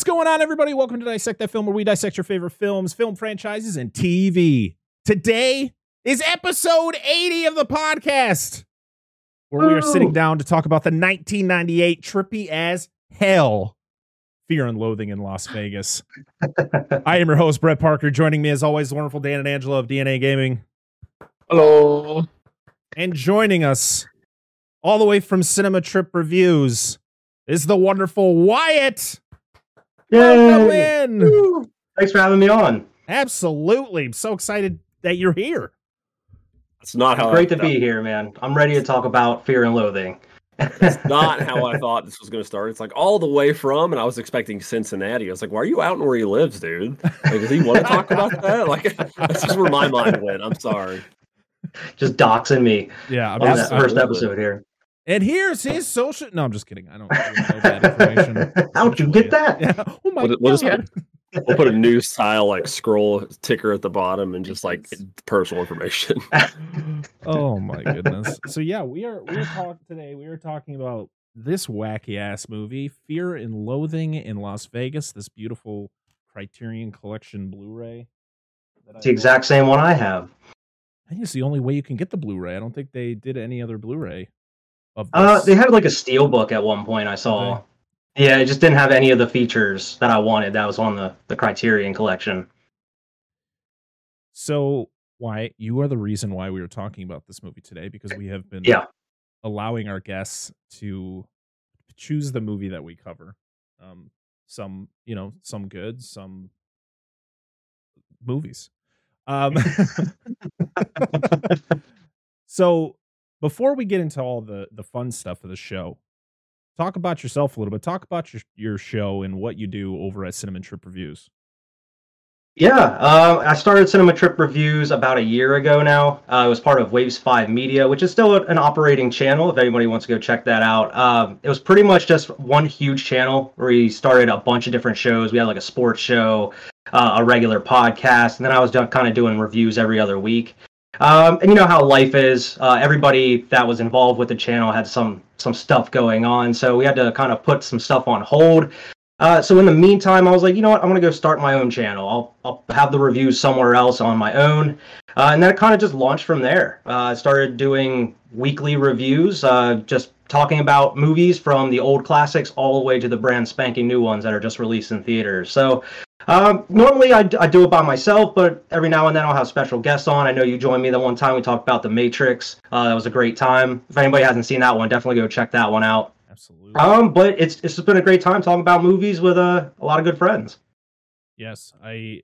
What's going on, everybody? Welcome to Dissect That Film, where we dissect your favorite films, film franchises, and TV. Today is episode 80 of the podcast, where we are sitting down to talk about the 1998 trippy as hell Fear and Loathing in Las Vegas. I am your host, Brett Parker. Joining me, as always, the wonderful Dan and Angela of DNA Gaming. Hello. And joining us all the way from Cinema Trip Reviews is the wonderful Wyatt. Welcome Yay. in. Thanks for having me on. Absolutely. I'm so excited that you're here. That's not how. Great to I, be here, man. I'm ready to talk about Fear and Loathing. That's not how I thought this was going to start. It's like all the way from, and I was expecting Cincinnati. I was like, "Why are you out and where he lives, dude? Like, does he want to talk about that?" Like, that's just where my mind went. I'm sorry. Just doxing me Yeah, I'm on that just, first absolutely. episode here. And here's his social. No, I'm just kidding. I don't know bad information. How'd you get that? Yeah. Oh my What- what is god. We'll put a new style like scroll ticker at the bottom and just like personal information. oh my goodness. So yeah, we are we are talking today. We are talking about this wacky ass movie, Fear and Loathing in Las Vegas. This beautiful Criterion Collection Blu-ray. that It's the exact same one I have. I think it's the only way you can get the Blu-ray. I don't think they did any other Blu-ray of Uh, they had like a steel book at one point I saw. Yeah, it just didn't have any of the features that I wanted that was on the, the Criterion collection. So, why you are the reason why we are talking about this movie today because we have been Yeah. allowing our guests to choose the movie that we cover. Um, some, you know, some good, some movies. Um, so, before we get into all the the fun stuff of the show, talk about yourself a little bit. Talk about your your show and what you do over at Cinema Trip Reviews. Yeah, uh, I started Cinema Trip Reviews about a year ago now. Uh, it was part of Waves 5 Media, which is still an operating channel if anybody wants to go check that out. Um, it was pretty much just one huge channel where we started a bunch of different shows. We had like a sports show, uh, a regular podcast, and then I was done, kind of doing reviews every other week. Um, and you know how life is. Uh, everybody that was involved with the channel had some some stuff going on, so we had to kind of put some stuff on hold. Uh, so in the meantime, I was like, you know what? I'm gonna go start my own channel. I'll I'll have the reviews somewhere else on my own, uh, and then it kind of just launched from there. Uh, I started doing weekly reviews, uh, just talking about movies from the old classics all the way to the brand spanking new ones that are just released in theaters. So um, normally I do it by myself, but every now and then I'll have special guests on. I know you joined me the one time we talked about The Matrix. Uh, that was a great time. If anybody hasn't seen that one, definitely go check that one out. Absolutely. Um, but it's it's just been a great time talking about movies with uh, a lot of good friends. Yes, I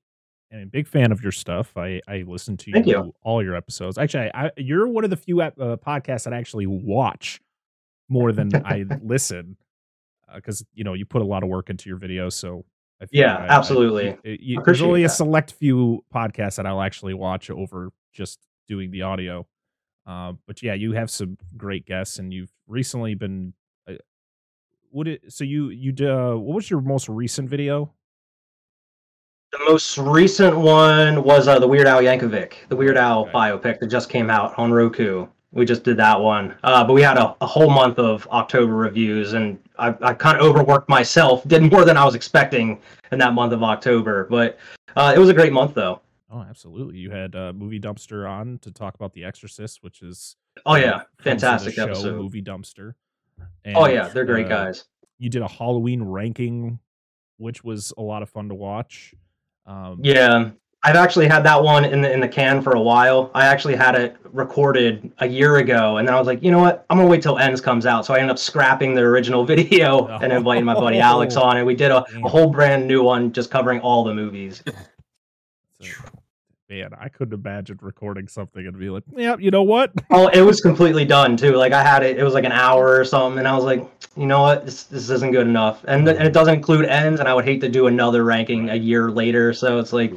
am a big fan of your stuff. I I listen to Thank you. all your episodes. Actually, I, you're one of the few ep- uh, podcasts that I actually watch more than I listen because you know you put a lot of work into your videos. So I Yeah, I- I- absolutely. you- there's only a select few podcasts that I'll actually watch over just doing the audio. Uh, but yeah, you have some great guests, and you've recently been. Uh, what it, so you you uh, what was your most recent video? The most recent one was uh, the Weird Al Yankovic, the Weird Al Okay. biopic that just came out on Roku. We just did that one, uh, but we had a, a whole month of October reviews, and I, I kind of overworked myself. Did more than I was expecting in that month of October, but uh, it was a great month though. Oh, absolutely. You had uh, Movie Dumpster on to talk about The Exorcist, which is Oh yeah, friends of the fantastic show, episode. Movie Dumpster. Oh yeah, they're great uh, guys. You did a Halloween ranking, which was a lot of fun to watch. Um, Yeah, I've actually had that one in the in the can for a while. I actually had it recorded a year ago, and then I was like, you know what? I'm gonna wait till Ends comes out. So I ended up scrapping the original video oh. and inviting my buddy Alex oh. on, and we did a, a whole brand new one just covering all the movies. man, I couldn't imagine recording something and be like, yeah, you know what? Oh, it was completely done too. Like I had it, it was like an hour or something, and I was like, you know what? This this isn't good enough, and, th- and it doesn't include Ends, and I would hate to do another ranking a year later. So it's like.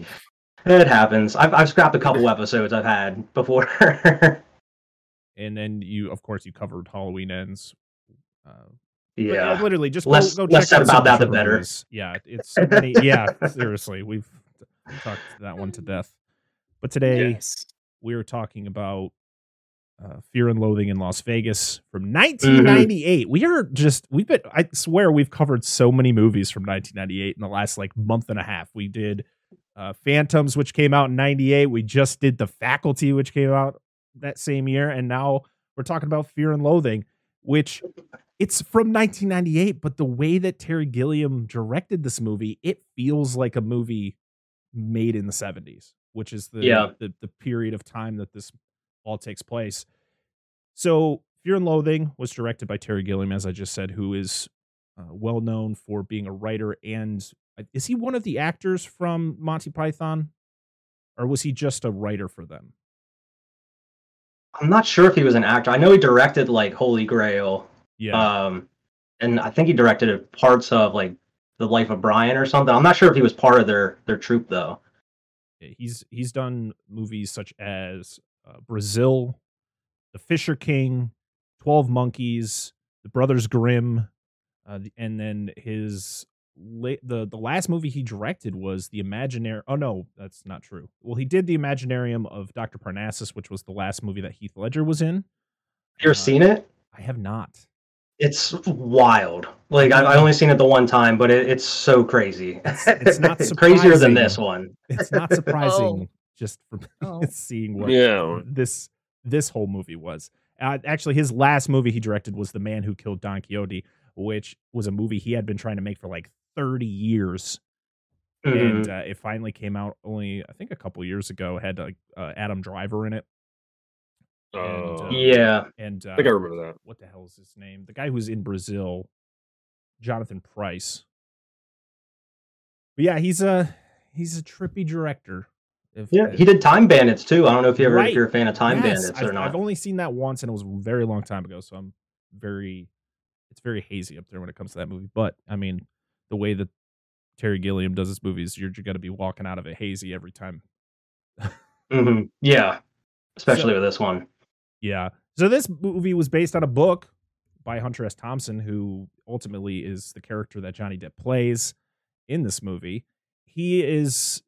It happens. I've, I've scrapped a couple episodes I've had before. And then you, of course, you covered Halloween Ends. Uh, but yeah. literally just Less- go, go less check said about that, the better. movies. Yeah, it's so many. yeah, seriously, we've talked that one to death. But today Yes. we are talking about uh, Fear and Loathing in Las Vegas from 1998. We are just we've been I swear we've covered so many movies from 1998 in the last like month and a half. We did uh, Phantoms, which came out in 98. We just did The Faculty, which came out that same year, and now we're talking about Fear and Loathing, which it's from 1998, but the way that Terry Gilliam directed this movie, it feels like a movie made in the 70s, which is the Yeah. the, the period of time that this all takes place. So, Fear and Loathing was directed by Terry Gilliam, as I just said, who is uh, well known for being a writer. And is he one of the actors from Monty Python, or was he just a writer for them? I'm not sure if he was an actor. I know he directed like Holy Grail. Yeah, Um, and I think he directed parts of like The Life of Brian or something. I'm not sure if he was part of their their troupe though. he's he's done movies such as uh, Brazil, The Fisher King, Twelve Monkeys, The Brothers Grimm, uh, and then his la- the the last movie he directed was the Imaginary. Oh no, that's not true. Well, he did the Imaginarium of Doctor Parnassus, which was the last movie that Heath Ledger was in. You ever Uh, seen it? I have not. It's wild. Like I, I only seen it the one time, but it, it's so crazy. It's- it's not crazier than surprising. this one. It's not surprising just from Oh. seeing what Yeah. this this whole movie was. Uh, actually, his last movie he directed was The Man Who Killed Don Quixote, which was a movie he had been trying to make for like 30 years, Mhm. and uh, it finally came out only I think a couple years ago. It had like uh, Adam Driver in it, and, Uh, uh, yeah, and uh, I think I remember that. what the hell is his name? The guy who's in Brazil, Jonathan Pryce. But yeah, he's a he's a trippy director. If, yeah. He did Time Bandits too. I don't know if you ever Right. if you're a fan of Time Yes, Bandits I've, or not. I've only seen that once, and it was a very long time ago. So I'm very, it's very hazy up there when it comes to that movie. But I mean, the way that Terry Gilliam does his movies, you're, you're going to be walking out of it hazy every time. hmm Yeah, especially So- with this one. Yeah. So this movie was based on a book by Hunter S. Thompson, who ultimately is the character that Johnny Depp plays in this movie. He is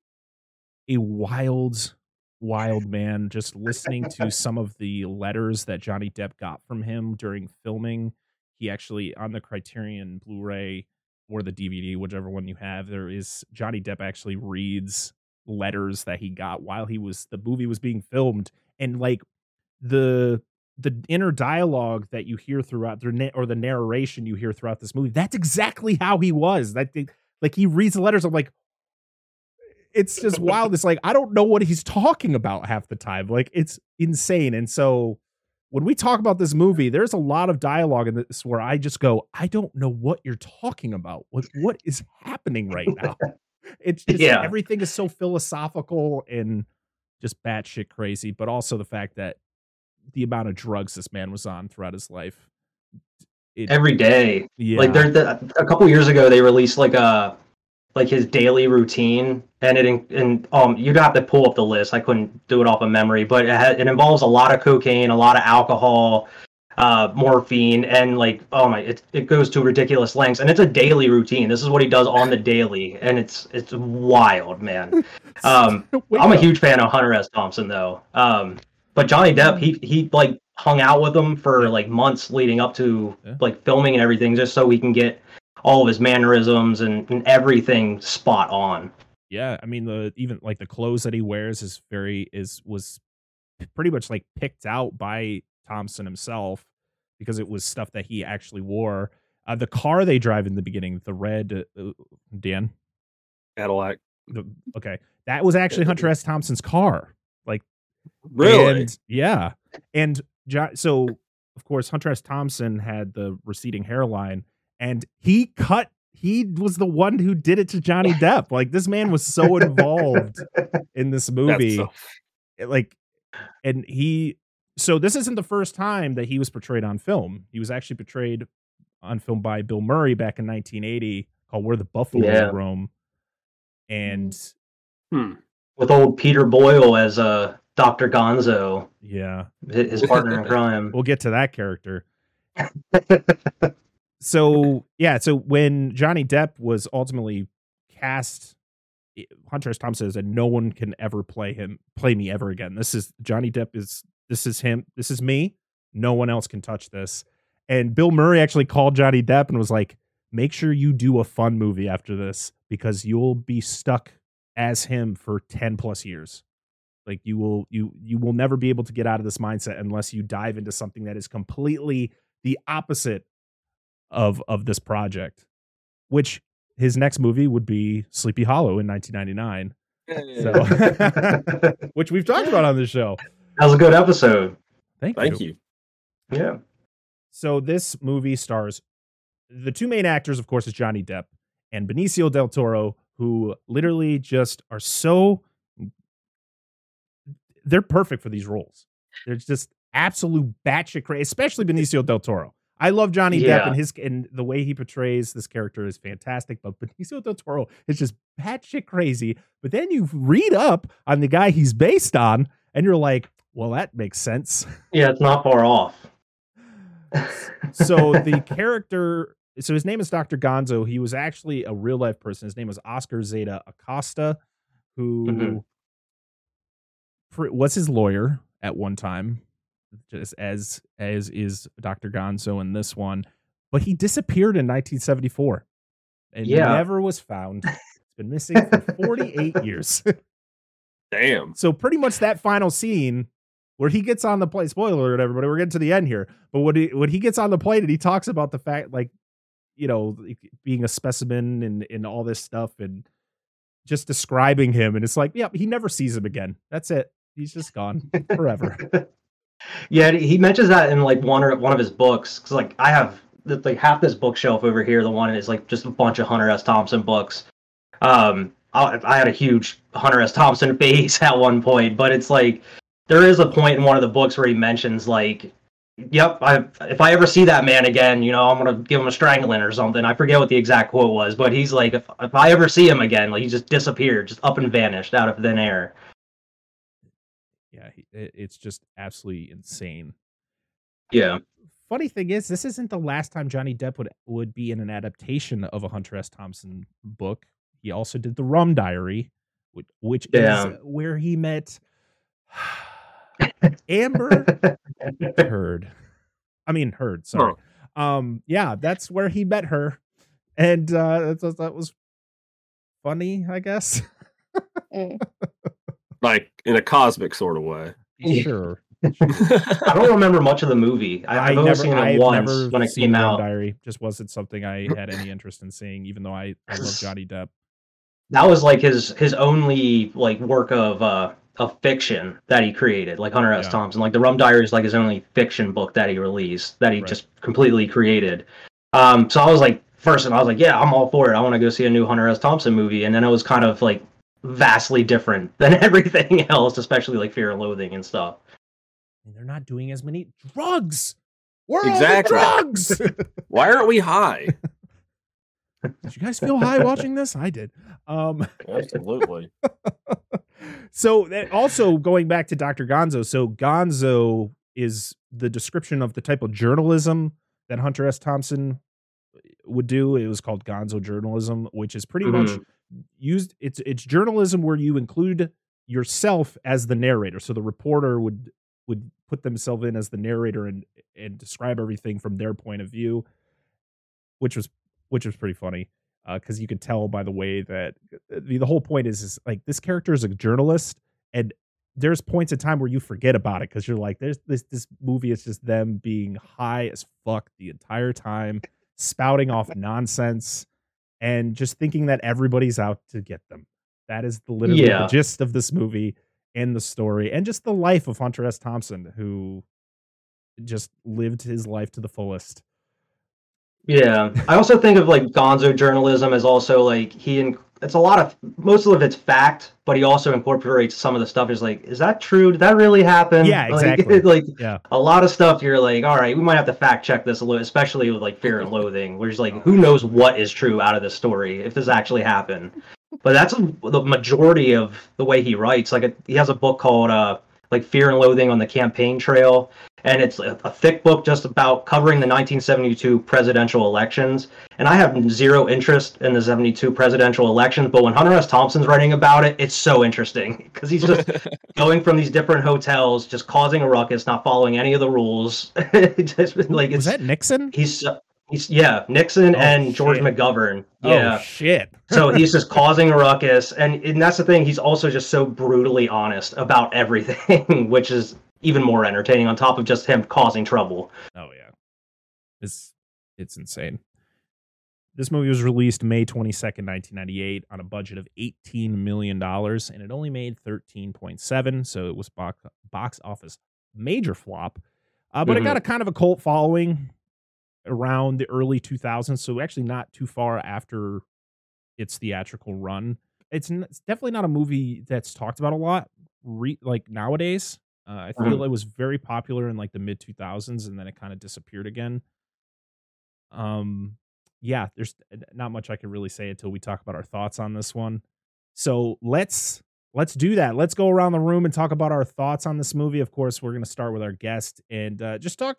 a wild, wild man. Just listening to some of the letters that Johnny Depp got from him during filming. He actually on the Criterion Blu-ray or the DVD, whichever one you have, there is Johnny Depp actually reads letters that he got while he was the movie was being filmed, and like the the inner dialogue that you hear throughout or the narration you hear throughout this movie that's exactly how he was. That like he reads the letters i'm like it's just wild. It's like i don't know what he's talking about half the time. Like it's insane. And so when we talk about this movie there's a lot of dialogue in this where i just go i don't know what you're talking about like what is happening right now it's just Yeah. everything is so philosophical and just batshit crazy but also the fact that the amount of drugs this man was on throughout his life. It, Every day, yeah, like there, the, a couple years ago, they released like a like his daily routine, and it and um you'd have to pull up the list. I couldn't do it off of memory, but it, ha- it involves a lot of cocaine, a lot of alcohol, uh, morphine, and like oh my, it it goes to ridiculous lengths, and it's a daily routine. This is what he does on the daily, and it's it's wild, man. Um, I'm a huge fan of Hunter S. Thompson though. Um, but Johnny Depp, he he like hung out with him for like months leading up to Yeah. like filming and everything, just so we can get all of his mannerisms and, and everything spot on. yeah. I mean, the even like the clothes that he wears is very is was pretty much like picked out by Thompson himself because it was stuff that he actually wore. Uh, the car they drive in the beginning, the red, uh, Dan. Cadillac. The, okay, that was actually Hunter S. Thompson's car. Like Really? And, yeah. And jo- so, of course, Hunter S. Thompson had the receding hairline, and he cut. He was the one who did it to Johnny Depp. Like this man was so involved in this movie. so- It, like, and he. So this isn't the first time that he was portrayed on film. He was actually portrayed on film by Bill Murray back in 1980, called "Where the Buffalo Yeah. Roam," and hmm. With old Peter Boyle as uh, Dr. Gonzo, yeah, his partner in crime. we'll get to that character. so yeah, so when Johnny Depp was ultimately cast, i- Hunter S. Thompson said no one can ever play him, play me ever again. This is Johnny Depp is this is him. This is me. No one else can touch this. And Bill Murray actually called Johnny Depp and was like, make sure you do a fun movie after this because you'll be stuck as him for 10 plus years. Like you will you you will never be able to get out of this mindset unless you dive into something that is completely the opposite of of this project. Which his next movie would be Sleepy Hollow in 1999. So, which we've talked about on this show. That was a good episode. Thank, you. Thank you. you. Yeah. So this movie stars the two main actors, of course, is Johnny Depp and Benicio del Toro, who literally just are so they're perfect for these roles. They're just absolute batshit crazy, especially Benicio del Toro. I love Johnny Depp and his and the way he portrays this character is fantastic. But Benicio del Toro is just batshit crazy. But then you read up on the guy he's based on, and you're like, well, that makes sense. Yeah, it's not far off. so the character so his name is dr gonzo he was actually a real life person his name was oscar zeta acosta who Mhm. was his lawyer at one time just as as is dr gonzo in this one but he disappeared in 1974 and Yeah. never was found it's been missing for 48 years Damn. so pretty much that final scene where he gets on the plane, spoiler alert, everybody, we're getting to the end here. But when he when he gets on the plane and he talks about the fact, like, you know, being a specimen and and all this stuff and just describing him, and it's like, yeah, he never sees him again. That's it. He's just gone forever. Yeah, he mentions that in like one or one of his books. Cause like I have like half this bookshelf over here. The one is like just a bunch of Hunter S. Thompson books. Um, I, I had a huge Hunter S. Thompson phase at one point, but it's like there is a point in one of the books where he mentions like, "Yep, I if I ever see that man again, you know, I'm gonna give him a strangling or something." I forget what the exact quote was, but he's like, "If if I ever see him again, like he just disappeared, just up and vanished out of thin air." Yeah, he, it- it's just absolutely insane. Yeah. Funny thing is, this isn't the last time Johnny Depp would would be in an adaptation of a Hunter S. Thompson book. He also did the Rum Diary, which, which Yeah. is where he met Amber Heard. I mean, Heard. Sorry. Um, yeah, that's where he met her, and uh, that, that was funny, I guess. Mm. Like in a cosmic sort of way. Sure. I don't remember much of the movie. I, I've only seen it I've once never when it came out. Diary. Just wasn't something I had any interest in seeing, even though I, I love Johnny Depp. That was like his his only like work of uh of fiction that he created, like Hunter S. Yeah. Thompson. Like the Rum Diary is like his only fiction book that he released that he Right. just completely created. Um, so I was like, first, and I was like, yeah, I'm all for it. I want to go see a new Hunter S. Thompson movie, and then it was kind of like vastly different than everything else, especially like Fear and Loathing and stuff. And they're not doing as many drugs. Where are Exactly. all drugs? Why aren't we high? did you guys feel high watching this? I did. Um, Absolutely. so that also going back to Dr. Gonzo. So Gonzo is the description of the type of journalism that Hunter S. Thompson would do. It was called Gonzo journalism, which is pretty much Mhm. Used. It's it's journalism where you include yourself as the narrator. So the reporter would would put themselves in as the narrator and and describe everything from their point of view, which was which was pretty funny uh, because you could tell by the way that uh, the, the whole point is is like this character is a journalist and there's points in time where you forget about it because you're like there's this this movie is just them being high as fuck the entire time spouting off nonsense and just thinking that everybody's out to get them. That is the literally Yeah. the gist of this movie and the story and just the life of hunter s. Thompson who just lived his life to the fullest. Yeah, I also think of like Gonzo journalism as also like he and it's a lot of most of it's fact, but he also incorporates some of the stuff. Is like, is that true? Did that really happen? Yeah, exactly. Like, Yeah. a lot of stuff. You're like, all right, we might have to fact check this a little, especially with like Fear and Loathing, where it's like, who knows what is true out of this story if this actually happened. But that's the majority of the way he writes. Like, he has a book called uh, like Fear and Loathing on the Campaign Trail, and it's a, a thick book just about covering the 1972 presidential elections. And I have zero interest in the 72 presidential elections, but when Hunter S. Thompson's writing about it, it's so interesting because he's just going from these different hotels, just causing a ruckus, not following any of the rules. just, like Was it's that Nixon? he's uh, he's yeah Nixon Oh, and George shit. McGovern. Oh, yeah. Oh shit. so he's just causing a ruckus and, and that's the thing he's also just so brutally honest about everything which is even more entertaining on top of just him causing trouble Oh yeah. It's it's insane. This movie was released May 22nd, 1998 on a budget of 18 million dollars and it only made 13.7, so it was box box office major flop. Uh, but it Mhm. got a kind of a cult following around the early 2000s, so actually not too far after its theatrical run. It's, n- it's definitely not a movie that's talked about a lot re- like nowadays. Uh, I feel it was very popular in like the mid 2000s and then it kind of disappeared again. Um yeah, there's not much I can really say until we talk about our thoughts on this one. So, let's let's do that. Let's go around the room and talk about our thoughts on this movie. Of course, we're going to start with our guest and uh, just talk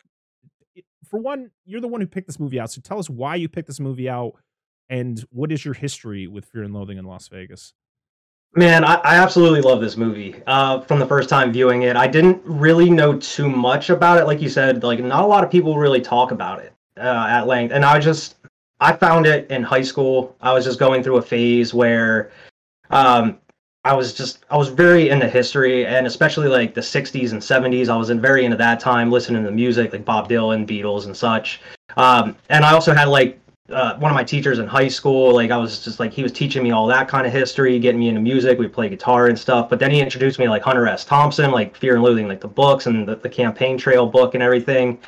for one, you're the one who picked this movie out. So tell us why you picked this movie out and what is your history with Fear and Loathing in Las Vegas? Man i, I absolutely love this movie uh, from the first time viewing it i didn't really know too much about it like you said like not a lot of people really talk about it uh, at length and i just i found it in high school i was just going through a phase where um, I was just I was very into history and especially like the 60s and 70s. I was in very into that time, listening to music like Bob Dylan, Beatles, and such. Um, and I also had like uh, one of my teachers in high school. Like I was just like he was teaching me all that kind of history, getting me into music. We play guitar and stuff. But then he introduced me like Hunter S. Thompson, like Fear and Loathing, like the books and the, the campaign trail book and everything.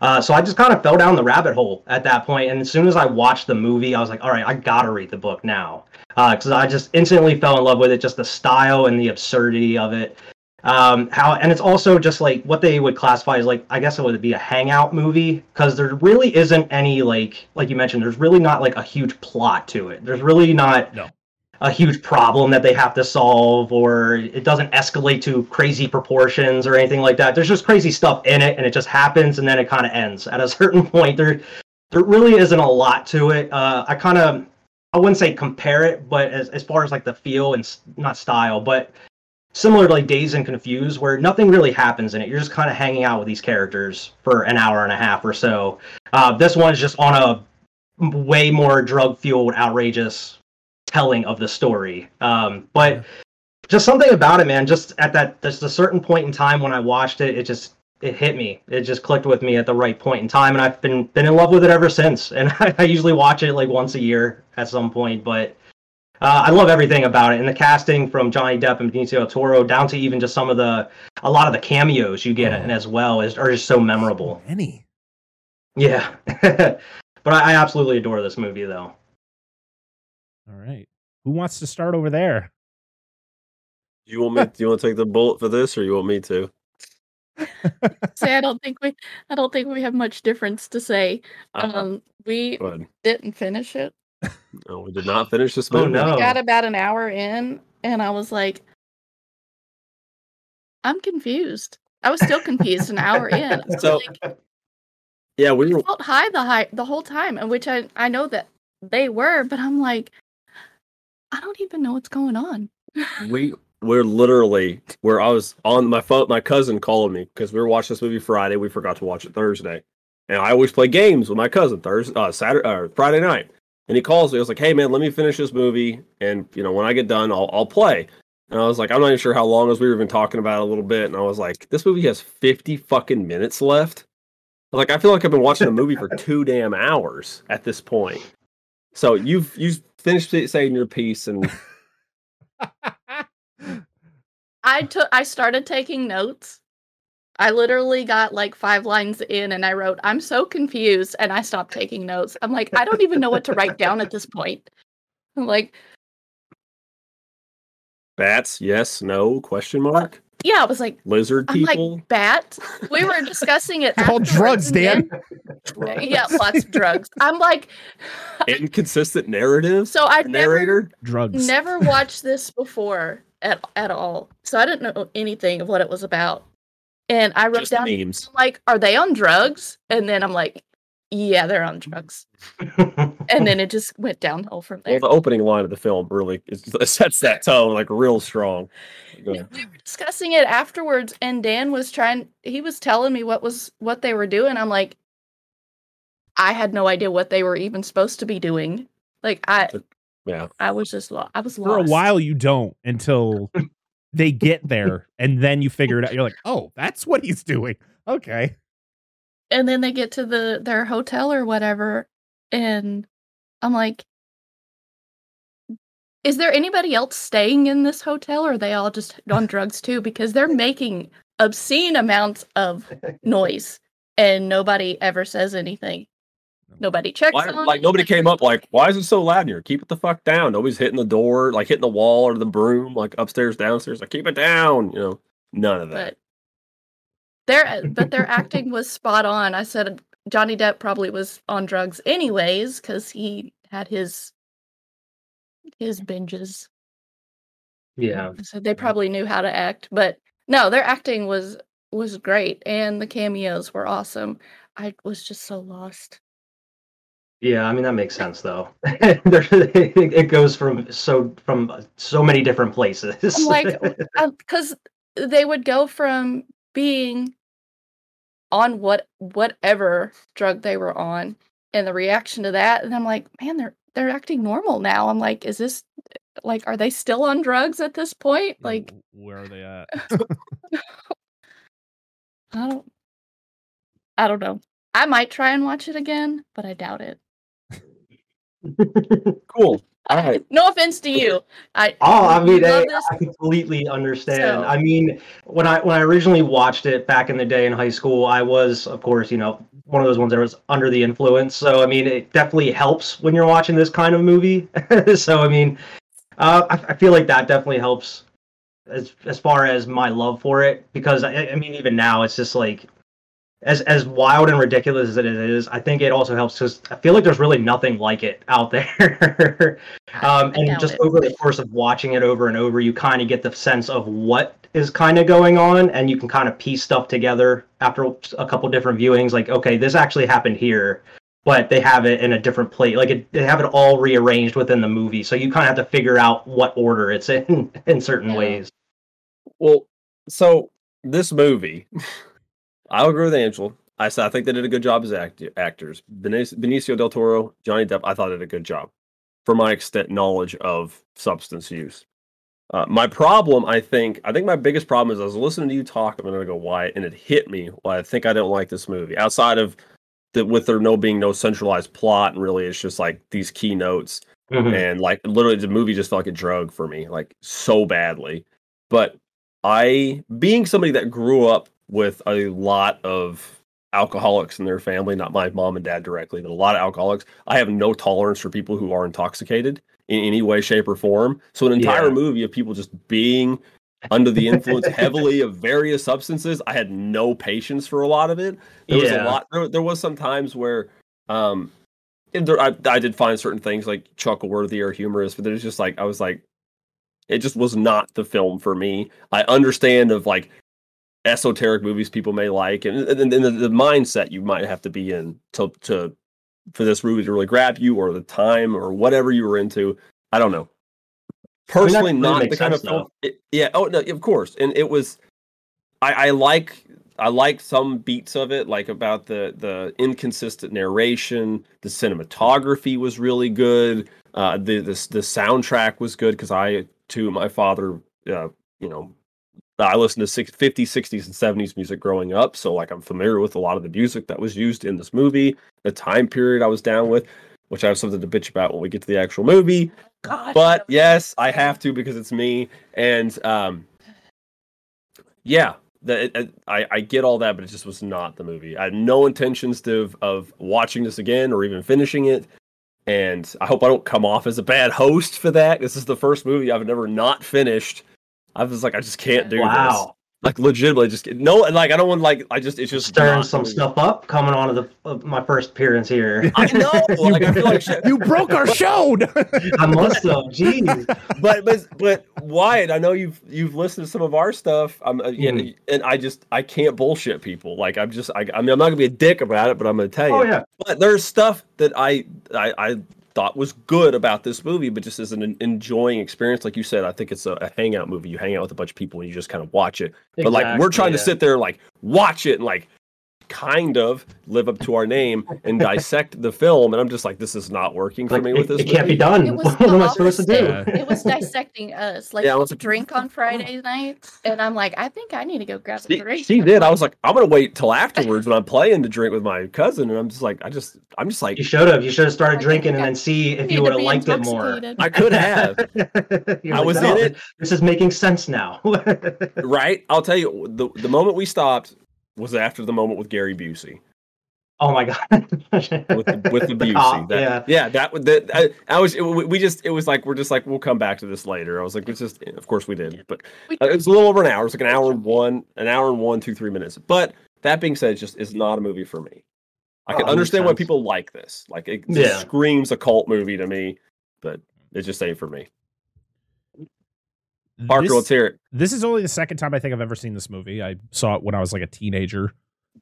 Uh, so I just kind of fell down the rabbit hole at that point. And as soon as I watched the movie, I was like, all right, I gotta read the book now because I just instantly fell in love with it, just the style and the absurdity of it. Um, how and it's also just like what they would classify as like I guess it would be a hangout movie because there really isn't any like like you mentioned there's really not like a huge plot to it. There's really not No. a huge problem that they have to solve or it doesn't escalate to crazy proportions or anything like that. There's just crazy stuff in it and it just happens and then it kind of ends at a certain point. There there really isn't a lot to it. Uh, I kind of I wouldn't say compare it, but as as far as like the feel and s- not style, but similar to like Dazed and Confused, where nothing really happens in it. You're just kind of hanging out with these characters for an hour and a half or so. Uh, this one's just on a way more drug fueled, outrageous telling of the story. Um, but just something about it, man. Just at that, there's a certain point in time when I watched it, it just it hit me. It just clicked with me at the right point in time, and I've been been in love with it ever since. And I, I usually watch it like once a year at some point, but. Uh, I love everything about it, and the casting from Johnny Depp and Benicio del Toro down to even just some of the, a lot of the cameos you get Oh. in as well is are just so memorable. Any? Yeah, but I, I absolutely adore this movie though. All right. Who wants to start over there? You want me? Do you want to take the bullet for this, or you want me to? say I don't think we I don't think we have much difference to say. Uh, Um we didn't finish it. No, we did not finish this Oh, movie. no. We got about an hour in and I was like I'm confused. I was still confused an hour in. So- like, Yeah, we were. Felt high the high the whole time, and which I I know that they were, but I'm like, I don't even know what's going on. we we're literally where I was on my phone. My cousin called me because we were watching this movie Friday. We forgot to watch it Thursday, and I always play games with my cousin Thursday, uh, Saturday, uh, Friday night. And he calls me. I was like, "Hey man, let me finish this movie, and you know when I get done, I'll I'll play." And I was like, "I'm not even sure how long as we were even talking about it a little bit." And I was like, "This movie has 50 fucking minutes left." Like I feel like I've been watching a movie for two damn hours at this point. So you've you've finished it saying your piece, and I took I started taking notes. I literally got like five lines in and I wrote, I'm so confused, and I stopped taking notes. I'm like, I don't even know what to write down at this point. I'm like, bats, yes, no, question mark. yeah, I was like, Lizard I'm people. like, bat? We were discussing it. It's all drugs, Dan. then- Yeah, lots of drugs. I'm like, inconsistent narratives. so I've never narrator. Drugs. never watched this before at at all. So I didn't know anything of what it was about. And I wrote Just down memes. I'm like, are they on drugs? And then I'm like, yeah, they're on mm-hmm. drugs. And then it just went downhill from Well, there. the opening line of the film really is, sets that tone like real strong. Go we were discussing it afterwards and Dan was trying he was telling me what was what they were doing. I'm like I had no idea what they were even supposed to be doing. Like I Yeah. I was just lo- I was lost. For a while, you don't until they get there, and then you figure it out. You're like, oh, that's what he's doing. Okay. and then they get to the their hotel or whatever and i'm like is there anybody else staying in this hotel or are they all just on drugs too because they're making obscene amounts of noise and nobody ever says anything nobody checks Why, on like it. nobody came up like, why is it so loud in here? Keep it the fuck down. Nobody's hitting the door, like hitting the wall or the broom, like upstairs, downstairs. Like keep it down. You know, none of that. but their uh, but their acting was spot on i said johnny depp probably was on drugs anyways because he had his his binges yeah. So they probably knew how to act, but no, their acting was was great and the cameos were awesome. I was just so lost. Yeah, I mean that makes sense though. It goes from so from so many different places. I'm like um, cuz they would go from being on what whatever drug they were on and the reaction to that and I'm like, man, they're they're acting normal now. I'm like, is this like are they still on drugs at this point? Like where are they at? I don't I don't know. I might try and watch it again, but I doubt it. Cool. All right. No offense to you. I Oh, I mean, I. I completely understand. So- I mean, when I when I originally watched it back in the day in high school, I was, of course, you know, one of those ones that was under the influence. So I mean, it definitely helps when you're watching this kind of movie. so I mean, uh, I, I feel like that definitely helps as as far as my love for it because I, I mean, even now, it's just like as as wild and ridiculous as it is. I think it also helps because I feel like there's really nothing like it out there. Um, and just it. over the course of watching it over and over, you kind of get the sense of what is kind of going on, and you can kind of piece stuff together after a couple different viewings. Like, okay, this actually happened here, but they have it in a different place. Like, it, they have it all rearranged within the movie, so you kind of have to figure out what order it's in in certain Yeah. ways. Well, so this movie, I'll agree with Angel. I said I think they did a good job as act- actors. Benicio, del Toro, Johnny Depp, I thought it did a good job for my extent knowledge of substance use. Uh, my problem, I think, I think my biggest problem is I was listening to you talk a minute ago, why, and it hit me why I think I don't like this movie. Outside of that, with there no being no centralized plot, and really it's just like these keynotes Mhm. and like literally the movie just felt like a drug for me like so badly but i being somebody that grew up with a lot of alcoholics in their family not my mom and dad directly but a lot of alcoholics i have no tolerance for people who are intoxicated in any way shape or form so an entire Yeah. movie of people just being under the influence heavily of various substances i had no patience for a lot of it there was a lot there, there was some times where um and there, I, I did find certain things like chuckle worthy or humorous, but there's just like I was like, it just was not the film for me. I understand of like esoteric movies people may like, and, and, and the, the mindset you might have to be in to to for this movie to really grab you, or the time, or whatever you were into. I don't know. mean, that Personally, not the kind of film. it- yeah. Oh no, of course, and it was. I, I like I like some beats of it, like about the the inconsistent narration. The cinematography was really good. Uh, the the the soundtrack was good because I too my father, uh, you know, I listened to 50s, 60s, and 70s music growing up, so like I'm familiar with a lot of the music that was used in this movie. The time period I was down with, which I have something to bitch about when we get to the actual movie God, but yes, I have to because it's me. And um, yeah, the, it, it- I I get all that, but it just was not the movie. I had no intentions to of watching this again or even finishing it. And I hope I don't come off as a bad host for that. This is the first movie I've never not finished. I was like, I just can't do this. Wow. like legitimately just no and like I don't want like I just it's just stirring some stuff up coming on to the uh, my first appearance here. I know like I feel like shit. you broke our show. I must have. Jeez. but but but Wyatt, I know you've you've listened to some of our stuff. I'm uh, Mm. and, and I just I can't bullshit people. Like I'm just I, I mean I'm not gonna be a dick about it, but I'm gonna tell you. Oh yeah. But there's stuff that I I, I thought was good about this movie, but just as an enjoying experience, like you said, I think it's a, a hangout movie. You hang out with a bunch of people and you just kind of watch it. But like we're Exactly, trying to sit there like watch it and like kind of live up to our name and dissect the film, and I'm just like, this is not working for Like, me it, with this. it can't be done. It was What am I supposed to do? opposite. It was dissecting us. Like Yeah, was would like, drink on Friday night, and I'm like, I think I need to go grab a drink. she did. I was like, I'm gonna wait till afterwards when I'm playing to drink with my cousin, and I'm just like, I just, I'm just like, You should have. You should have started I drinking and then see if you would have liked it more. I could have, I like, was "No, in it. This is making sense now. right? I'll tell you, the the moment we stopped was after the moment with Gary Busey. oh my god. with the, with the Busey. cop, that, yeah. yeah, that would that I, I was it, we we just it was like we're just like we'll come back to this later. I was like, it's just of course we did, but We- uh, it was a little over an hour. It was like an hour and one, an hour and one, two, three minutes. But that being said, it's just is not a movie for me. I Oh, can makes understand why people like this. Like it just Yeah. screams a cult movie to me, but it just ain't for me. Parker, This- let's hear it. this is only the second time I think I've ever seen this movie. I saw it when I was like a teenager.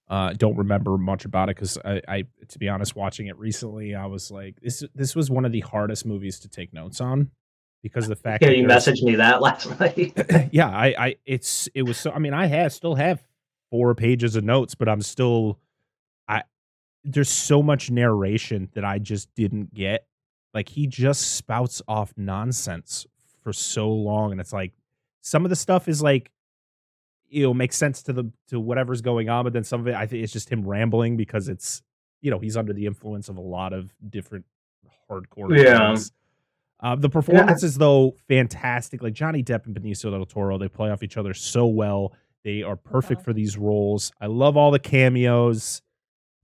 Uh, don't remember much about it because I, I, to be honest, watching it recently, I was like, this, this was one of the hardest movies to take notes on because of the fact Yeah, that you messaged me that last night. yeah, I, I, it's, it was so. I mean, I have still have four pages of notes, but I'm still, I, there's so much narration that I just didn't get. Like he just spouts off nonsense for so long, and it's like some of the stuff is like, you know, makes sense to the to whatever's going on, but then some of it, I think it's just him rambling because it's, you know, he's under the influence of a lot of different hardcore. Yeah. things. Uh, the performances, though, fantastic. Like Johnny Depp and Benicio del Toro, they play off each other so well. They are perfect Uh-huh. for these roles. I love all the cameos.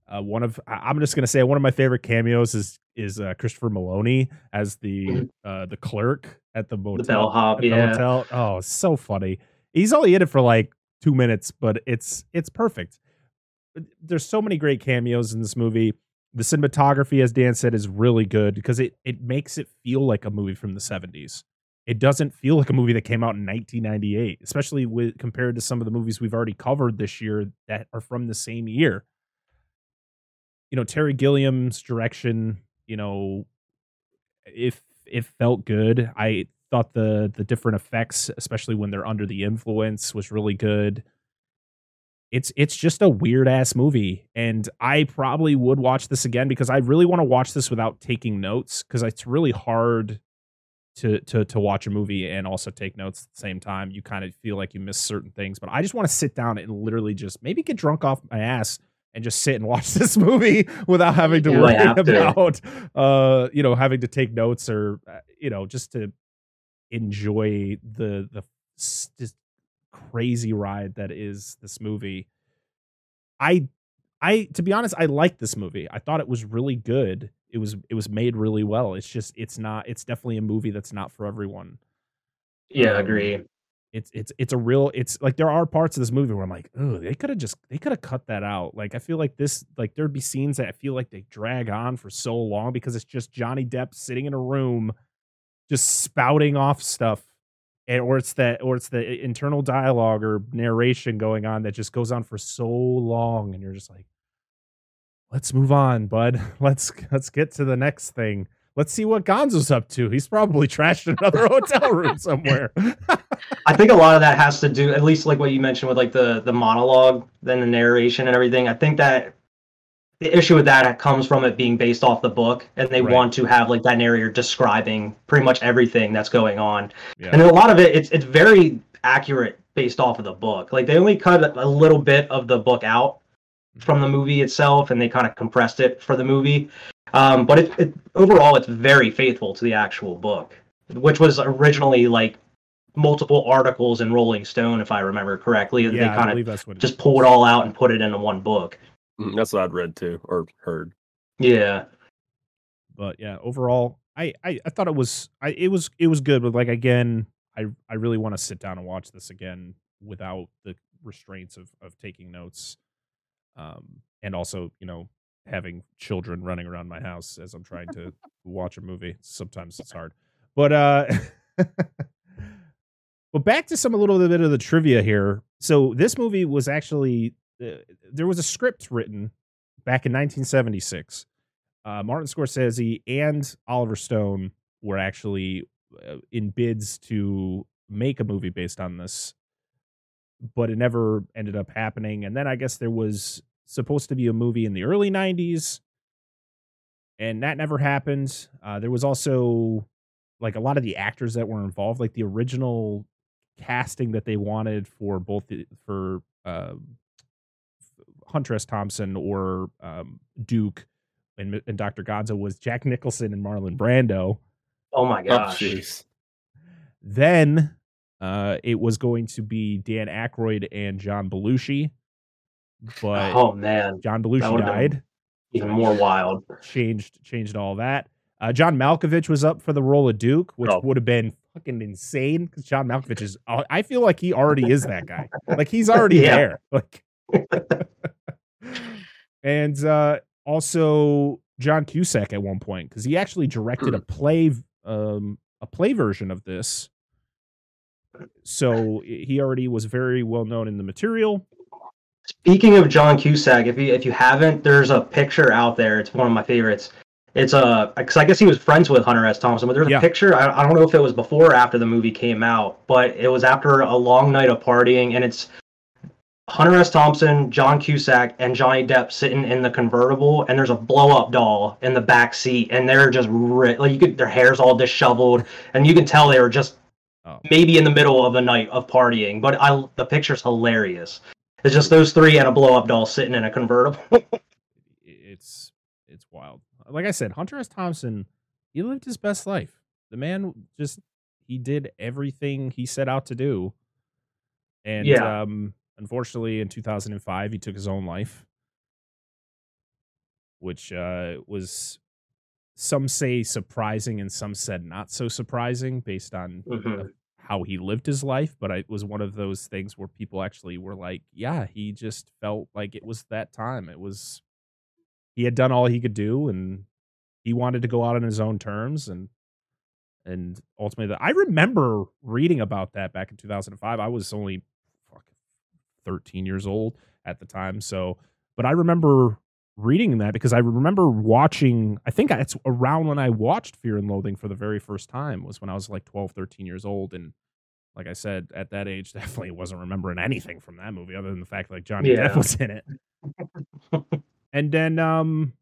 Uh, one of I- I'm just gonna say one of my favorite cameos is is uh, Christopher Meloni as the Mhm. uh, the clerk at the motel. the bellhop, at the yeah. hotel. Oh, so funny. He's only in it for like two minutes, but it's it's perfect. There's so many great cameos in this movie. The cinematography, as Dan said, is really good because it it makes it feel like a movie from the 70s. It doesn't feel like a movie that came out in 1998, especially with compared to some of the movies we've already covered this year that are from the same year. You know, Terry Gilliam's direction, you know, if it felt good. I thought the the different effects, especially when they're under the influence, was really good. It's it's just a weird ass movie, and I probably would watch this again because I really want to watch this without taking notes because it's really hard to to to watch a movie and also take notes at the same time. You kind of feel like you miss certain things, but I just want to sit down and literally just maybe get drunk off my ass and just sit and watch this movie without having to You worry might have to. about uh you know having to take notes or uh, you know just to enjoy the the just crazy ride that is this movie. I i to be honest i liked this movie. I thought it was really good. It was it was made really well. It's just it's not it's definitely a movie that's not for everyone. Yeah, Um, agree. It's it's it's a real it's like there are parts of this movie where I'm like, oh, they could have just they could have cut that out. Like I feel like this like there'd be scenes that I feel like they drag on for so long because it's just Johnny Depp sitting in a room just spouting off stuff. And, or it's that or it's the internal dialogue or narration going on that just goes on for so long and you're just like let's move on bud let's let's get to the next thing let's see what gonzo's up to he's probably trashed another hotel room somewhere I think a lot of that has to do, at least like what you mentioned with like the the monologue, then the narration and everything. I think that the issue with that comes from it being based off the book, and they Right. want to have like that narrator describing pretty much everything that's going on. Yeah. And a lot of it, it's it's very accurate based off of the book. Like they only cut a a little bit of the book out mm-hmm. from the movie itself, and they kind of compressed it for the movie. Um, but it, it overall, it's very faithful to the actual book, which was originally like multiple articles in Rolling Stone, if I remember correctly. yeah, they kind of believe that's what it just is. pull it all out and put it into one book. Mm, That's what I'd read too or heard. Yeah. But yeah, overall, I, I I thought it was I it was it was good, but like again, I I really want to sit down and watch this again without the restraints of of taking notes, um, and also you know having children running around my house as I'm trying to watch a movie. Sometimes it's hard, but uh, but back to some a little bit of the trivia here. So this movie was actually uh, there was a script written back in 1976. Uh, Martin Scorsese and Oliver Stone were actually uh, in bids to make a movie based on this, but it never ended up happening. And then I guess there was supposed to be a movie in the early 90s, and that never happened. Uh, there was also like a lot of the actors that were involved, like the original casting that they wanted for both the, for uh, Hunter S. Thompson or um, Duke and, and Dr. Gonzo was Jack Nicholson and Marlon Brando. Oh my Oh, gosh. jeez. Then uh, it was going to be Dan Aykroyd and John Belushi, but oh man, John Belushi died. even more wild. Changed changed all that. Uh, John Malkovich was up for the role of Duke, which Oh. would have been fucking insane because John Malkovich is. I feel like he already is that guy. Like he's already Yeah. there. Like, and uh, also John Cusack at one point because he actually directed a play, um, a play version of this. So he already was very well known in the material. Speaking of John Cusack, if you if you haven't, there's a picture out there. It's one of my favorites. It's uh, a because I guess he was friends with Hunter S. Thompson, but there's Yeah. a picture. I, I don't know if it was before or after the movie came out, but it was after a long night of partying, and it's Hunter S. Thompson, John Cusack, and Johnny Depp sitting in the convertible, and there's a blow up doll in the back seat, and they're just ri- like you could their hair's all disheveled, and you can tell they were just Oh. maybe in the middle of a night of partying. But I the picture's hilarious. It's just those three and a blow up doll sitting in a convertible. it's it's wild. Like I said, Hunter S. Thompson, he lived his best life. The man just he did everything he set out to do. And Yeah. um unfortunately in 2005 he took his own life. Which uh was some say surprising and some said not so surprising based on Mhm. How he lived his life, but it was one of those things where people actually were like, yeah, he just felt like it was that time. It was he had done all he could do and he wanted to go out on his own terms and and ultimately I remember reading about that back in 2005. I was only fuck, 13 years old at the time, so but I remember reading that because I remember watching I think it's around when I watched Fear and Loathing for the very first time was when I was like 12 13 years old and like I said at that age definitely wasn't remembering anything from that movie other than the fact like Johnny Yeah. Depp was in it. and then um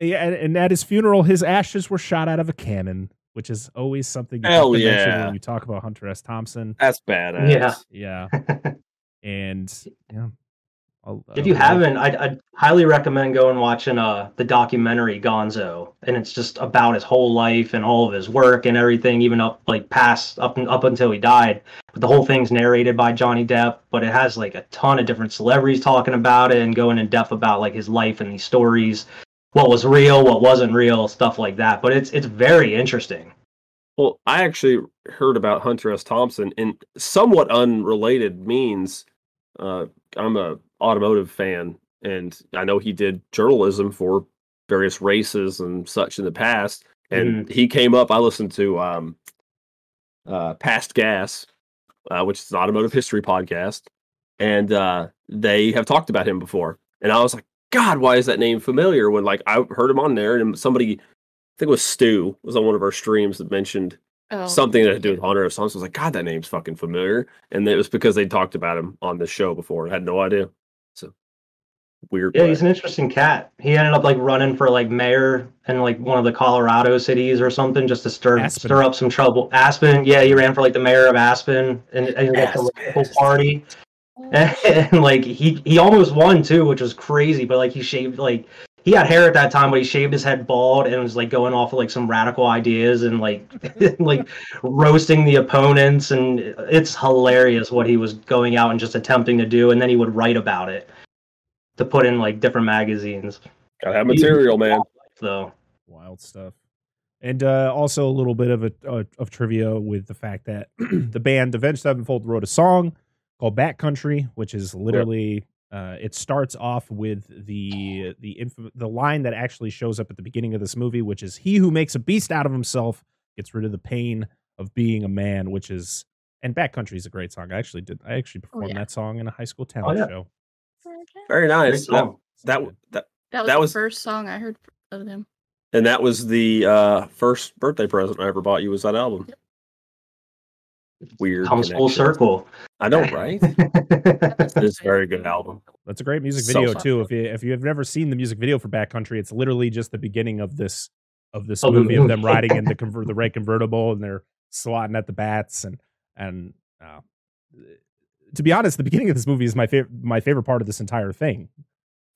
yeah and, and at his funeral his ashes were shot out of a cannon which is always something you Hell to mention yeah. when you talk about Hunter S. Thompson. That's badass. Yeah. Yeah. And yeah. I'll- if you haven't, I'd, I'd highly recommend going watching uh the documentary Gonzo, and it's just about his whole life and all of his work and everything, even up like past up and up until he died. But the whole thing's narrated by Johnny Depp, but it has like a ton of different celebrities talking about it and going in depth about like his life and these stories, what was real, what wasn't real, stuff like that. But it's it's very interesting. Well, I actually heard about Hunter S. Thompson in somewhat unrelated means. Uh, I'm a automotive fan, and I know he did journalism for various races and such in the past. And he came up. I listened to um, uh, Past Gas, uh, which is an automotive history podcast, and uh, they have talked about him before. And I was like, God, why is that name familiar? When like I heard him on there, and somebody, I think it was Stu, was on one of our streams that mentioned Oh, something that had to do with Hunter S. Thompson. I was like, God, that name's fucking familiar. And it was because they talked about him on this show before. I had no idea. So weird. Yeah, but- he's an interesting cat. He ended up like running for like mayor in like one of the Colorado cities or something just to stir Aspen. stir up some trouble. Aspen, yeah, he ran for like the mayor of Aspen and, and like the local party. And, like he he almost won too, which was crazy. But like he shaved like he had hair at that time, but he shaved his head bald and was like going off of like some radical ideas and like like roasting the opponents. And it's hilarious what he was going out and just attempting to do. And then he would write about it to put in like different magazines. Gotta have material, man. So wild stuff. And uh, also a little bit of a uh, of trivia with the fact that the band Avenged Sevenfold wrote a song called Bat Country, which is literally uh, it starts off with the the inf- the line that actually shows up at the beginning of this movie, which is "He who makes a beast out of himself gets rid of the pain of being a man," which is and Bat Country is a great song. I actually did I actually performed yeah. that song in a high school talent yeah. show. Very nice. Great That, that that That was That the first song I heard of them. and that was the uh, first birthday present I ever bought you. Was that album? Weird. Comes full circle. I know, right? It's a very good album. That's a great music video fun. too. If you if you have never seen the music video for Bat Country, it's literally just the beginning of this of this Of the movie of them riding in the convert the red convertible and they're swatting at the bats and and uh, to be honest, the beginning of this movie is my favorite my favorite part of this entire thing.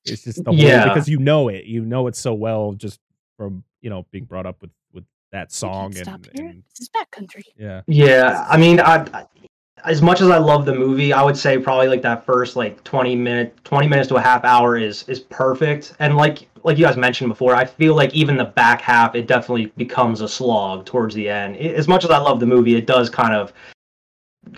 It's just the whole because you know it, you know it so well just from you know being brought up with with that song and, stop here. and This is bat country. yeah. Yeah, I mean, I, I as much as I love the movie, I would say probably like that first like 20 minute 20 minutes to a half hour is is perfect. And like like you guys mentioned before, I feel like even the back half it definitely becomes a slog towards the end. I- As much as I love the movie, it does kind of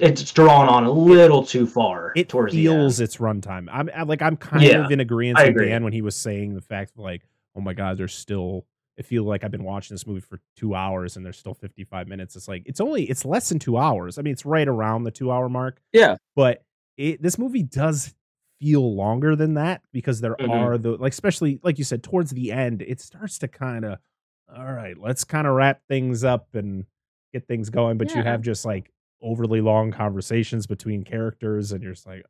it's drawn on a little too far it towards feels its runtime. I'm I, like I'm kind Yeah, of in agreement with. Dan when he was saying the fact that like, oh my god, there's still. I feel like I've been watching this movie for two hours and there's still 55 minutes. It's like it's only it's less than two hours. I mean, it's right around the two hour mark. Yeah. but it this movie does feel longer than that because there Mhm. are the like especially like you said towards the end it starts to kind of all right let's kind of wrap things up and get things going but you have just like overly long conversations between characters and you're just like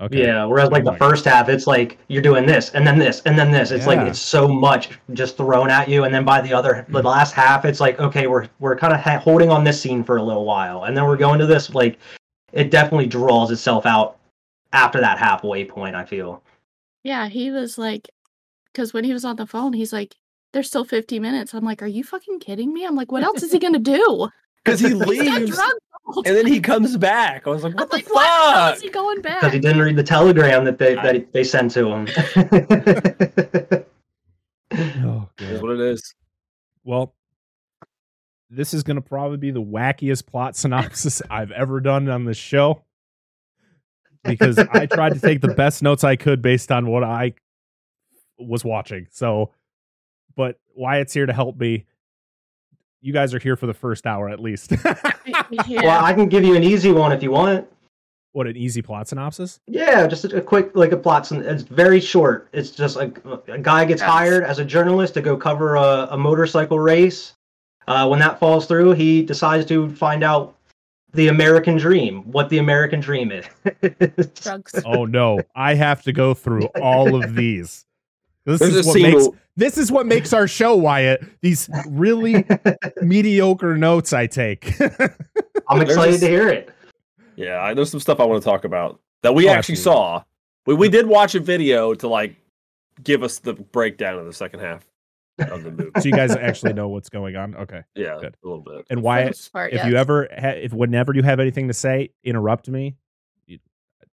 okay Yeah, whereas like Oh the first half, it's like you're doing this and then this and then this. It's Yeah. like it's so much just thrown at you, and then by the other the mm. last half, it's like okay, we're we're kind of ha- holding on this scene for a little while, and then we're going to this. Like, it definitely draws itself out after that halfway point. I feel. Yeah, he was like, because when he was on the phone, he's like, "There's still 50 minutes." I'm like, "Are you fucking kidding me?" I'm like, "What else is he gonna do?" Because he leaves the and then he comes back. I was like, I'm what the like, "Why fuck? is he going back?" Because he didn't read the telegram that they that they sent to him. oh, Is what it is. well this is going to probably be the wackiest plot synopsis i've ever done on this show because i tried to take the best notes i could based on what i was watching so but wyatt's here to help me you guys are here for the first hour at least yeah. Well, I can give you an easy one if you want. what an easy plot synopsis Yeah, just a, a quick like a plot. syn- It's very short. It's just like a guy gets Yes. hired as a journalist to go cover a, a motorcycle race. Uh, when that falls through, he decides to find out the American dream, what the American dream is. drugs. oh no i have to go through all of these this There's is a what scene. makes where- this is what makes our show wyatt these really mediocre notes i take I'm excited to hear it. Yeah, I- there's some stuff I want to talk about that we Oh, actually saw. We we did watch a video to like give us the breakdown of the second half of the movie. so you guys actually know what's going on okay yeah, Good. a little bit. and For wyatt part, if you ever ha- if whenever you have anything to say interrupt me you,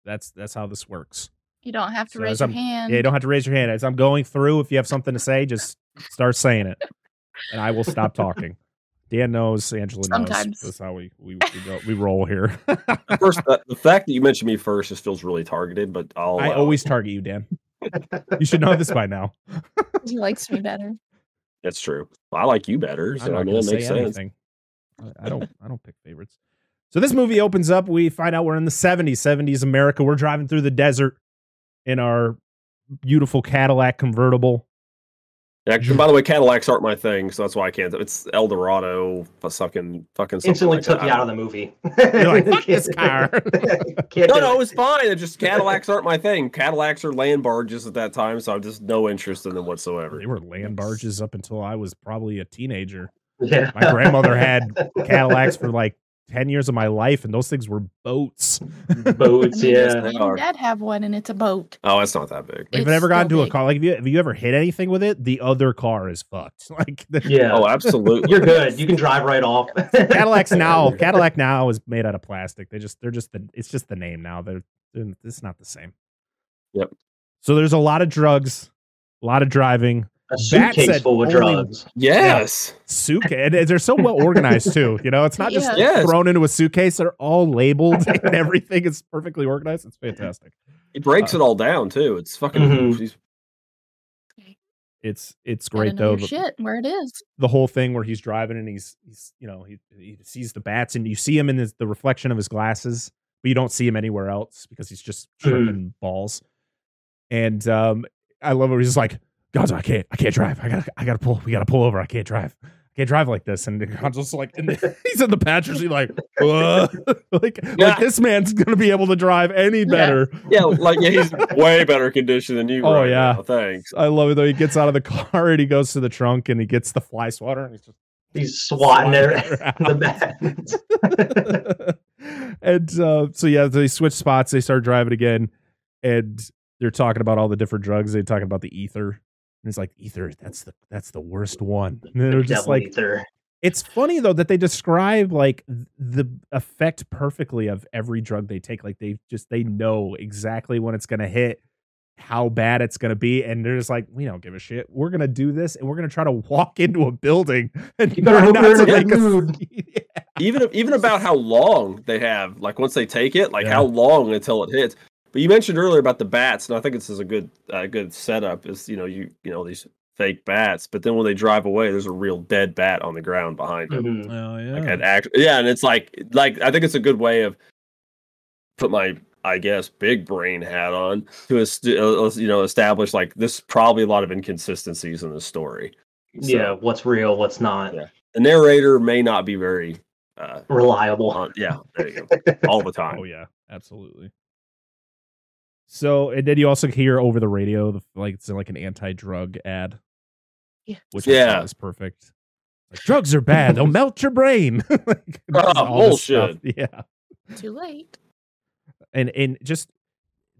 that's that's how this works you don't have to So raise your I'm- hand. yeah you don't have to raise your hand as i'm going through if you have something to say just start saying it and i will stop talking dan knows angela knows Sometimes. that's how we we, we, go, we roll here First, the, the fact that you mentioned me first just feels really targeted, but I'll. i allow always target you dan you should know this by now he likes me better. That's true. I like you better, I'm so not I mean gonna it say makes sense. anything. I- I don't. I don't pick favorites. So this movie opens up. We find out we're in the 70s, 70s America. We're driving through the desert in our beautiful Cadillac convertible. Yeah, and by the way, Cadillacs aren't my thing, so that's why I can't. It's Eldorado, fucking fucking Instantly like took that. you out of the movie. You're like, "Fuck this car." No, no, it. it was fine. It's just Cadillacs aren't my thing. Cadillacs are land barges at that time, so I'm just no interest in them whatsoever. They were land barges up until I was probably a teenager. Yeah. My grandmother had Cadillacs for like 10 years of my life, and those things were boats. boats. Me Yeah. and your dad have one, and it's a boat. Oh, it's not that big. Like, if It's it ever got still into a car, like, have you, have you ever hit anything with it? The other car is fucked. Like, the, Yeah. Oh, absolutely. You're good. You can drive right off. Cadillacs now, Cadillac now is made out of plastic. They just they're just the it's just the name now. They're, they're it's not the same. Yep. So there's a lot of drugs, a lot of driving. A Bat suitcase full of only- drugs. Yes. suitcase. And they're so well organized too. You know, it's not just Yes. thrown into a suitcase. They're all labeled and everything is perfectly organized. It's fantastic. He breaks Uh, it all down too. It's fucking. Mhm. he's- It's it's great though. The, shit where it is. the whole thing where he's driving and he's he's you know he he sees the bats and you see him in his, the reflection of his glasses, but you don't see him anywhere else because he's just Mhm. tripping balls. And um, I love it. He's just like, God, I can't, I can't drive. I gotta, I gotta pull. We gotta pull over. I can't drive. I can't drive like this. And God's just like, in the, he's in the passenger seat, like, like, Yeah. like this man's gonna be able to drive any better. yeah, like yeah, he's way better condition than you. Oh, right yeah. now, thanks. I love it though. He gets out of the car and he goes to the trunk and he gets the fly swatter and he's just He's swatting it Swatting the bat. and uh, so yeah, they switch spots. They start driving again, and they're talking about all the different drugs. They're talking about the ether, and it's like ether. That's the that's the worst one. And they're just Devil like, ether. it's funny though that they describe like the effect perfectly of every drug they take. Like they just they know exactly when it's gonna hit, how bad it's gonna be, and they're just like, we don't give a shit. We're gonna do this, and we're gonna try to walk into a building and You better hope not to make us- mood. Yeah. Even even about how long they have, like once they take it, like Yeah. how long until it hits. But you mentioned earlier about the bats, and I think this is a good uh, good setup. Is you know you you know these fake bats, but then when they drive away, there's a real dead bat on the ground behind them. Mhm. Oh yeah. Like an act, yeah, and it's like like I think it's a good way of put my I guess big brain hat on to est- uh, you know establish like this probably a lot of inconsistencies in the story. So, Yeah, what's real, what's not. Yeah. the narrator may not be very uh Reliable. on, yeah there you go all the time. Oh yeah, absolutely. So and then you also hear over the radio, the, like it's like an anti-drug ad. Yeah. which Yeah. thought is perfect. Like drugs are bad; they'll melt your brain. Like, just Oh, all this stuff. bullshit. Yeah, Too late. and and just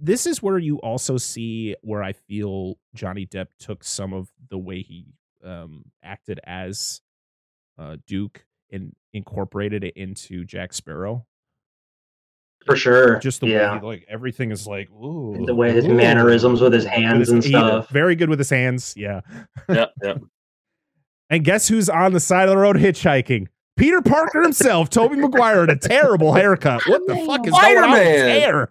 this is where you also see where I feel Johnny Depp took some of the way he um acted as uh Duke and incorporated it into Jack Sparrow. For sure. Just the yeah. way he, like everything is like ooh, the way his ooh. mannerisms with his With hands his- and he- stuff. very good with his hands. Yeah. yeah, yeah. And guess who's on the side of the road hitchhiking? Peter Parker himself, Tobey Maguire, in a terrible haircut. What the fuck is going on with his Spider-Man. hair?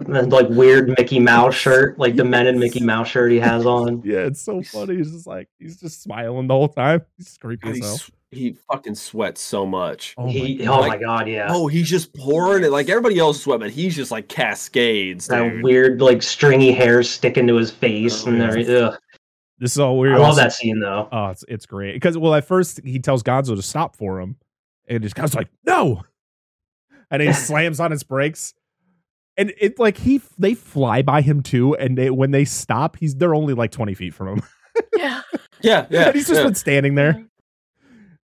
And, like weird Mickey Mouse shirt, like demented Mickey Mouse shirt he has on. Yeah, it's so funny. He's just like he's just smiling the whole time. He's creepy as hell. S- he fucking sweats so much. Oh my he, God. oh Like- my god, yeah. Oh, he's just pouring it like everybody else sweat, but he's just like cascades. that dude. weird, like stringy hair sticking to his face Oh, and yeah. everything. Ugh. This is all weird. I weird. love that scene though. Oh, it's it's great because well, at first he tells Gonzo to stop for him, and just Gonzo's like no, and he slams on his brakes, and it like he they fly by him too, and they, when they stop, he's they're only like twenty feet from him, Yeah. Yeah, yeah. and he's just yeah. been standing there.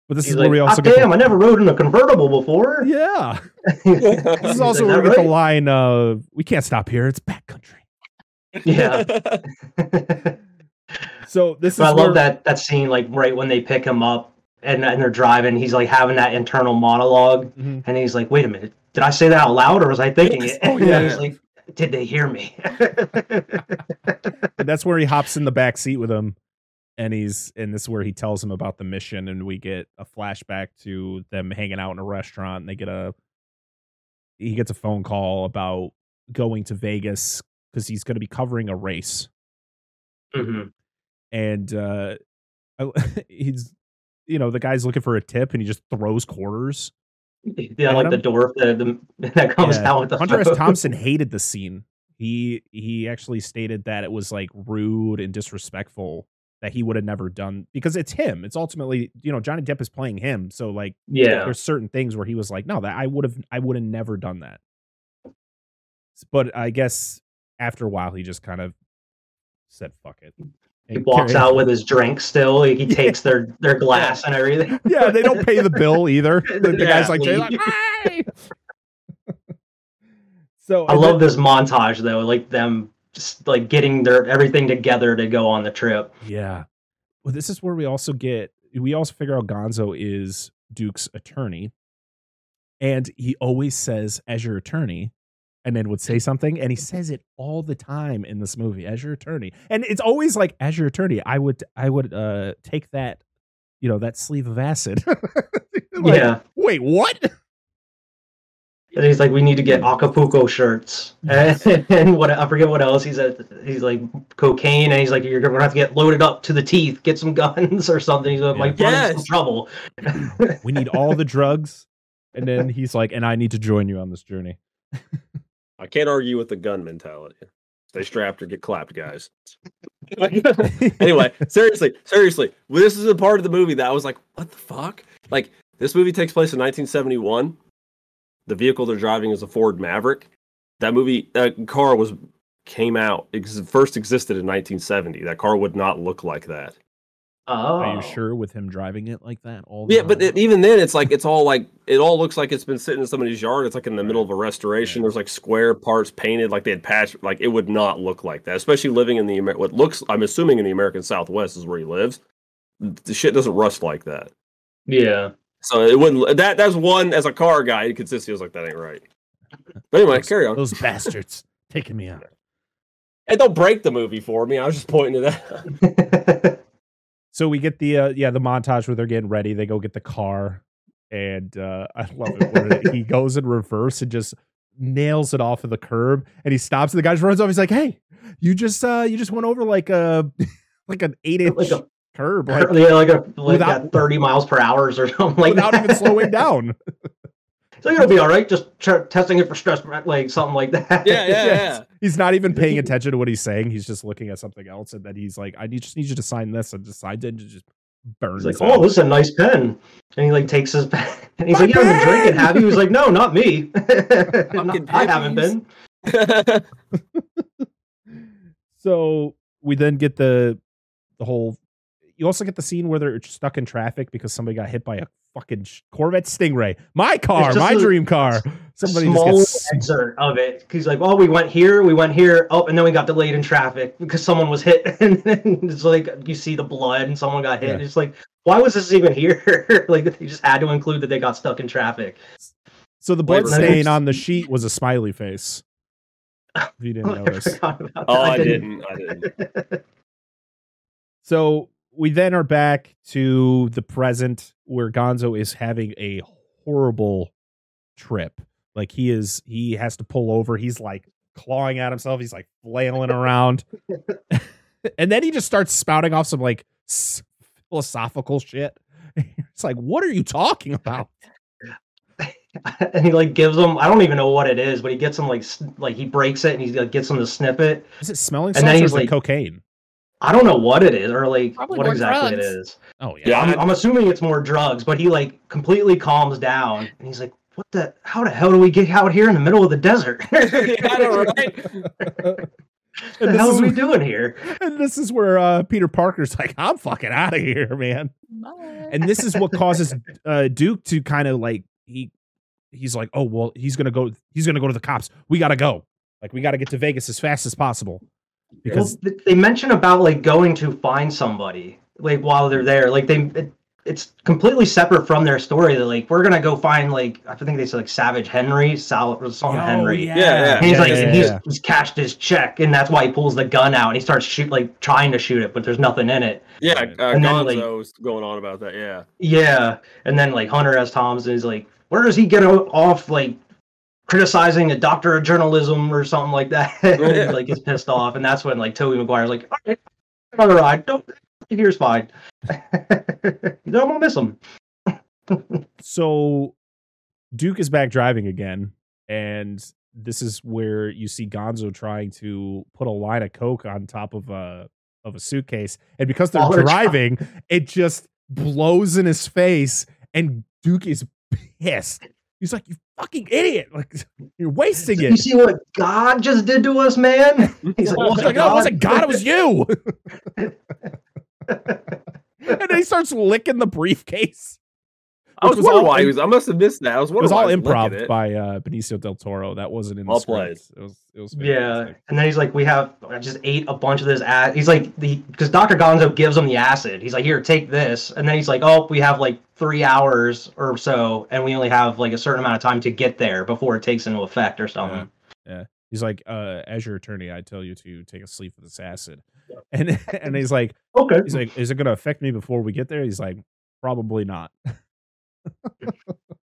But this He's is like, where we also "Ah, get damn, I never rode in a convertible before. yeah. This This is also where we get the line. Uh, we can't stop here. It's bat country. Yeah. So this is But I where, love that that scene, like right when they pick him up and, and they're driving, he's like having that internal monologue, Mhm. and he's like, "Wait a minute, did I say that out loud or was I thinking it?" Oh, And yeah. he's like, "Did they hear me?" And that's where he hops in the back seat with him and he's and this is where he tells him about the mission and we get a flashback to them hanging out in a restaurant and they get a he gets a phone call about going to Vegas because he's going to be covering a race Mhm. and uh I- he's you know the guy's looking for a tip and he just throws quarters Yeah, like the dwarf the, the, that comes Yeah. out with the Hunter S. Thompson hated the scene. He he actually stated that it was like rude and disrespectful that he would have never done because it's him. It's ultimately you know Johnny Depp is playing him, so like Yeah, there's certain things where he was like, no, that I would have I would have never done that. But I guess after a while he just kind of said fuck it. he walks carried- out with his drink still. He takes their their glass and everything. Yeah, they don't pay the bill either. The, the Yeah, guy's like, like "Hey!" so I love this montage though, like them just like getting their everything together to go on the trip. Yeah. Well, this is where we also get we also figure out Gonzo is Duke's attorney. And he always says, as your attorney, and then would say something and he says it all the time in this movie as your attorney and it's always like as your attorney i would i would uh take that you know that sleeve of acid Like, yeah. wait what And he's like, we need to get hmm. Acapulco shirts, hmm. and, and what I forget what else. He's at, he's like cocaine, and he's like, you're gonna have to get loaded up to the teeth, get some guns or something. He's like, might run into some Yes. trouble. we need all the drugs and then he's like and i need to join you on this journey I can't argue with the gun mentality. Stay strapped or get clapped, guys. anyway, seriously, seriously, this is a part of the movie that I was like, what the fuck? Like, this movie takes place in 1971. The vehicle they're driving is a Ford Maverick. That movie, that car was came out ex- first existed in 1970. That car would not look like that. Oh, are you sure with him driving it like that all the Yeah, but it, even then, it's like it's all like it all looks like it's been sitting in somebody's yard. It's like in the middle of a restoration. There's like square parts painted, like they had patched. Like it would not look like that, especially living in the Amer- what looks. I'm assuming in the American Southwest is where he lives. The shit doesn't rust like that. Yeah. So it wouldn't. That that's one as a car guy. You could see. Was like, that ain't right. But anyway, Those- carry on. those bastards taking me out And don't break the movie for me. I was just pointing to that. so we get the uh, yeah the montage where they're getting ready they go get the car and uh i love it where he goes in reverse and just nails it off of the curb and he stops and the guy just runs off he's like hey you just uh you just went over like a like an eight inch like a, curb like yeah, like a like without- at 30 miles per hour or something like without that. even slowing down So it'll be all right, just tr- testing it for stress, like something like that. Yeah, yeah, Yes. yeah. he's not even paying attention to what he's saying he's just looking at something else and then he's like i need, just need you to sign this and decides it and just burns He's like, out. oh, this is a nice pen. And he like takes his pen. And he's My like, you haven't been drinking, have you? He's like, no, not me. Fucking I haven't been. so we then get the the whole you also get the scene where they're stuck in traffic because somebody got hit by a fucking Corvette Stingray. My car, my a dream car. Somebody just Small gets excerpt of it. He's like, oh, we went here, we went here, oh, and then we got delayed in traffic because someone was hit. And then it's like you see the blood and someone got hit. Yeah. It's like, why was this even here? like they just had to include that they got stuck in traffic. so the blood Flavor stain flavors. on the sheet was a smiley face. If you didn't I notice. forgot about oh, that. oh, I didn't. I didn't. So we then are back to the present where Gonzo is having a horrible trip. Like he is, he has to pull over. He's like clawing at himself. He's like flailing around. and then he just starts spouting off some like philosophical shit. It's like, what are you talking about? and he like gives them I don't even know what it is, but he gets them like like he breaks it and he like, gets them to snip it. Is it smelling And then he's like- cocaine? I don't know what it is or like Probably what exactly it drugs. is. Oh yeah. Yeah, I'm, I'm assuming it's more drugs, but he like completely calms down and he's like, "What the? How the hell do we get out here in the middle of the desert? Yeah, I know, right? what And the this hell is are we where- doing here?" And this is where uh, Peter Parker's like, I'm fucking out of here, man. Bye. and this is what causes uh, Duke to kind of like he he's like, oh well, he's gonna go, he's gonna go to the cops. We gotta go, like we gotta get to Vegas as fast as possible because Well, they mention about like going to find somebody like while they're there. Like they, it, it's completely separate from their story. That like we're gonna go find like I think they said like Savage Henry, Sal or something Oh, Henry. Yeah, yeah. And he's Yeah, like, yeah, he's, yeah. he's cashed his check, and that's why he pulls the gun out and he starts shoot like trying to shoot it, but there's nothing in it. Yeah, uh, And then, like- Gonzo's going on about that. Yeah. Yeah, and then like Hunter S. Thompson is like, where does he get o- off like criticizing a doctor of journalism or something like that? And Yeah. like gets pissed off, and that's when like Tobey Maguire's like, all right, another ride. Don't here's fine. I'm gonna miss him. so Duke is back driving again, and this is where you see Gonzo trying to put a line of coke on top of a of a suitcase, and because they're While they're driving, it just blows in his face, and Duke is pissed. He's like, "You fucking idiot! Like you're wasting it. You see what God just did to us, man? He's like, He's "What like, no, it wasn't God, it was you. and then he starts licking the briefcase. I was Which was wondering all why he was. I must have missed that. I was It wondering was all why he was licking improv it. by uh, Benicio del Toro. That wasn't in the Well script. It was. It was. It was. Yeah, and then he's like, "We have I just ate a bunch of this acid." He's like, "the because Doctor Gonzo gives him the acid. He's like, here, take this." And then he's like, "Oh, we have like three hours or so, and we only have like a certain amount of time to get there before it takes into effect or something." Yeah. He's like, uh, as your attorney, I tell you to take a sleep with this acid. And and he's like, Okay. he's like, is it gonna affect me before we get there? He's like, probably not.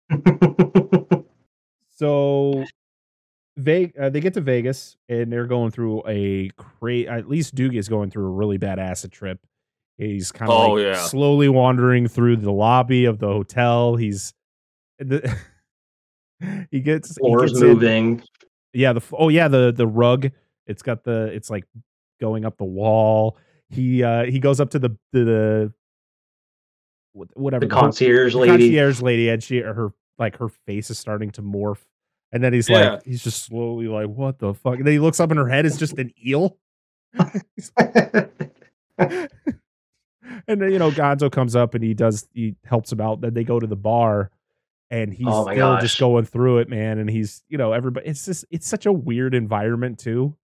So they uh, they get to Vegas and they're going through a great. At least Duke is going through a really bad acid trip. He's kind of Oh, like yeah. slowly wandering through the lobby of the hotel. He's the, he gets he Floors gets in- moving. yeah, the oh yeah, the the rug. It's got the it's like going up the wall. He uh he goes up to the the whatever The concierge the lady. concierge lady and she her like her face is starting to morph and then he's Yeah. like he's just slowly like what the fuck and then he looks up and her head is just an eel and then you know gonzo comes up and he does he helps him out then they go to the bar and he's Oh still gosh. just going through it man and he's you know everybody it's just it's such a weird environment too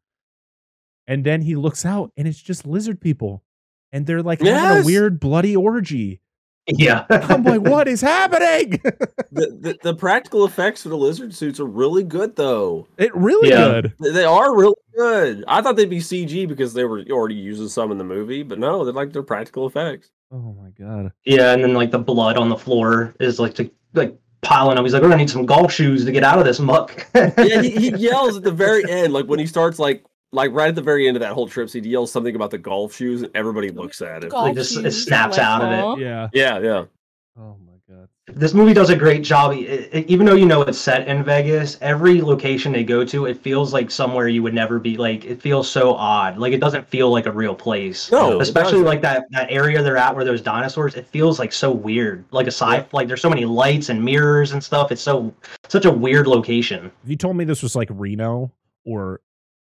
and then he looks out and it's just lizard people and they're like having a weird bloody orgy yeah. i'm like what is happening The, the the practical effects for the lizard suits are really good though. it really Yeah. good They they are really good. I thought they'd be CG because they were already using some in the movie, but no, they're like they're practical effects. oh my god Yeah, and then like the blood on the floor is like to like piling up. He's like, we're gonna need some golf shoes to get out of this muck. Yeah, he, he yells at the very end, like when he starts like like right at the very end of that whole trip, he yells something about the golf shoes, and everybody looks at it. Golf Like, just- it shoes, snaps like, out of it. yeah Yeah, yeah. oh my god this movie does a great job. even though you know it's set in Vegas, every location they go to, it feels like somewhere you would never be. Like it feels so odd. Like it doesn't feel like a real place. No, especially like that that area they're at where there's dinosaurs. It feels like so weird. Like a sci. Yeah. Like there's so many lights and mirrors and stuff. It's so such a weird location. if you told me this was like reno or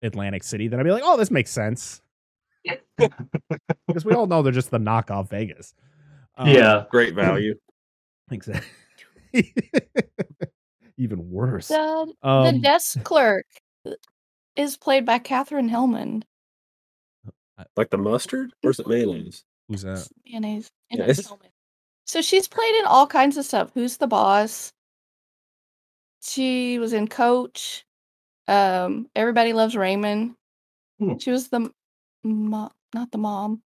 atlantic city then i'd be like oh this makes sense because we all know they're just the knockoff vegas Um, yeah. Great value. exactly even worse The, the um, desk clerk is played by Katherine Helmond. Like the mustard? Or is it mayonnaise? who's that Mayonnaise. and Yeah, it's it's- So she's played in all kinds of stuff. Who's the boss? She was in Coach. Um, Everybody Loves Raymond. Hmm. She was the mom, not the mom.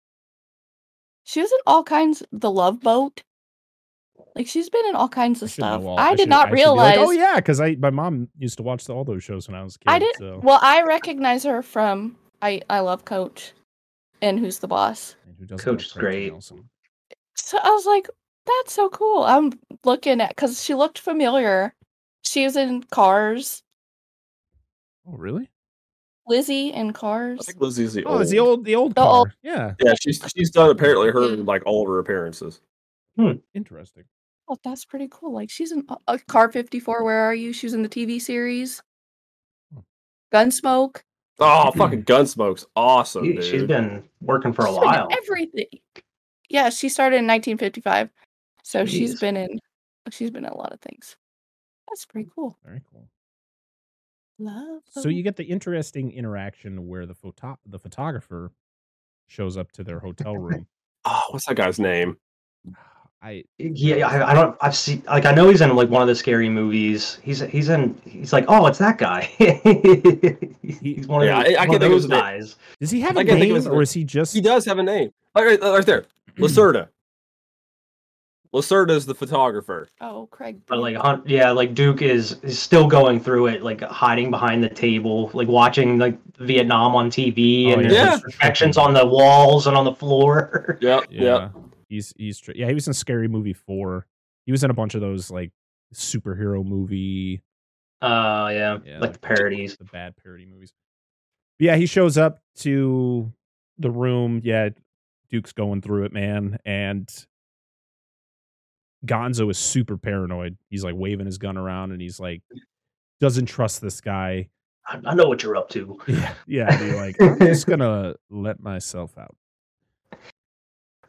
She was in all kinds. The Love Boat. Like she's been in all kinds of should know stuff. all- I, should- did not should be like, realize. oh yeah, because I my mom used to watch all those shows when I was a kid. I did. So. Well, I recognize her from I I love Coach, and Who's the Boss. And who doesn't Coach is great. Nelson? So I was like, that's so cool. I'm looking at because she looked familiar. She was in Cars. Oh really? Lizzie in I Cars. think Lizzie's the Oh, old. it's the old the old The car. old- Yeah, Yeah, she's she's done apparently her like all of her appearances. Hmm. interesting. Oh, that's pretty cool. Like she's in uh, Car 54. Where are you? She was in the TV series. Hmm. Gunsmoke. Oh, fucking Gunsmoke's awesome, She- dude. She's been working for a She's been in while. everything. Yeah, she started in 1955, so she's been in. She's been in a lot of things. That's pretty cool. Very cool. Love. So you get the interesting interaction where the photo the photographer shows up to their hotel room. oh, what's that guy's name? I Yeah, I, I don't. I've seen like I know he's in like one of the scary movies. He's he's in. He's like, oh, it's that guy. he's one of, Yeah, those, I- I one can of think of those guys. does he have a I can't think name or is he just He does have a name. All right, right there. Lacerda. Lacerda is the photographer. Oh, Craig. But like, yeah, like Duke is is still going through it, like hiding behind the table, like watching like Vietnam on TV, Oh, and yeah. there's Yeah. just reflections on the walls and on the floor. Yep, Yeah. yep. He's he's tr- yeah, he was in Scary Movie 4. He was in a bunch of those like superhero movie Uh, yeah, Yeah, like the parodies. the bad parody movies. But yeah, he shows up to the room. Yeah, Duke's going through it, man, and Gonzo is super paranoid. He's like waving his gun around, and he's like doesn't trust this guy. I, I know what you're up to. Yeah, yeah. And he's like, I'm just gonna let myself out.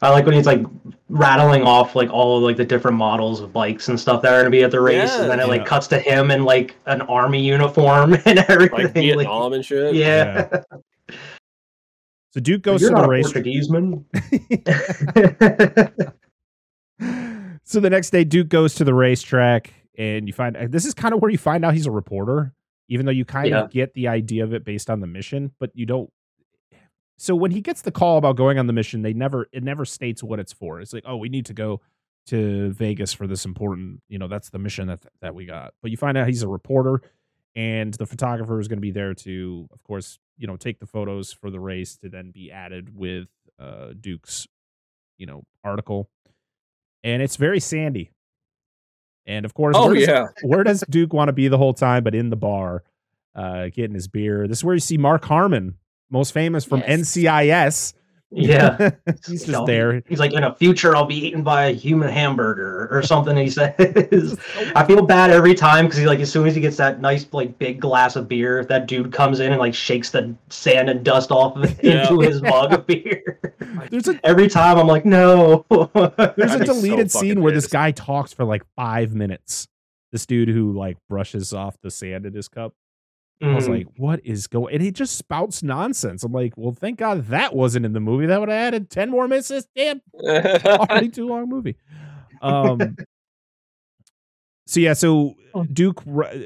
I like when he's like rattling off like all of like the different models of bikes and stuff that are gonna be at the race, and then it Yeah. like cuts to him in like an army uniform and everything. Like Vietnam and shit. yeah. So Duke goes You're to not the a race. Portuguese man. So the next day, Duke goes to the racetrack, and you find this is kind of where you find out he's a reporter. even though you kind Yeah. of get the idea of it based on the mission, but you don't. So when he gets the call about going on the mission, they never it never states what it's for. It's like, oh, we need to go to Vegas for this important, you know, that's the mission that that we got. But you find out he's a reporter, and the photographer is going to be there to, of course, you know, take the photos for the race to then be added with uh, Duke's, you know, article, and it's very sandy. And of course, Oh where does, yeah. where does Duke want to be the whole time? But in the bar, uh, getting his beer. This is where you see Mark Harmon, most famous from Yes. NCIS. Yeah. he's I'll just there. He's like, in a future, I'll be eaten by a human hamburger or something. He says. I feel bad every time because he like as soon as he gets that nice like big glass of beer, that dude comes in and like shakes the sand and dust off of it Yeah. into his mug of beer. There's a every time I'm like, no. there's a I'd be so deleted scene fucking where this guy talks for like five minutes. This dude who like brushes off the sand in his cup. I was Mhm. like, what is going? And he just spouts nonsense. I'm like, well, thank God that wasn't in the movie. That would have added ten more minutes. damn already too long movie. Um. So yeah, so Duke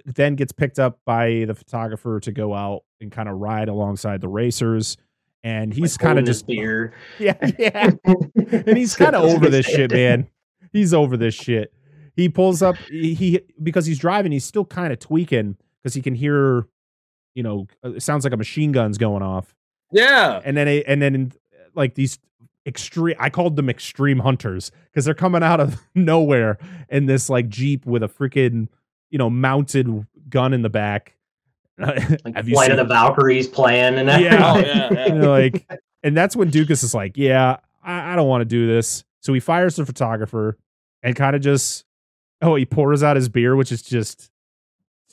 then gets picked up by the photographer to go out and kind of ride alongside the racers, and he's Like, kind of just beer. yeah, yeah, and he's kind of over this shit, man. He's over this shit. He pulls up he, he because he's driving. He's still kind of tweaking because he can hear, you know, uh, it sounds like a machine gun's going off, yeah. and then and then like these extreme. I called them extreme hunters because they're coming out of nowhere in this like jeep with a freaking you know mounted gun in the back. Like Have you Flight of seen- the Valkyries playing and Yeah. Oh yeah. yeah. and like, and that's when Dukas is like, yeah, I, I don't want to do this. So he fires the photographer and kind of just, oh, he pours out his beer, which is just,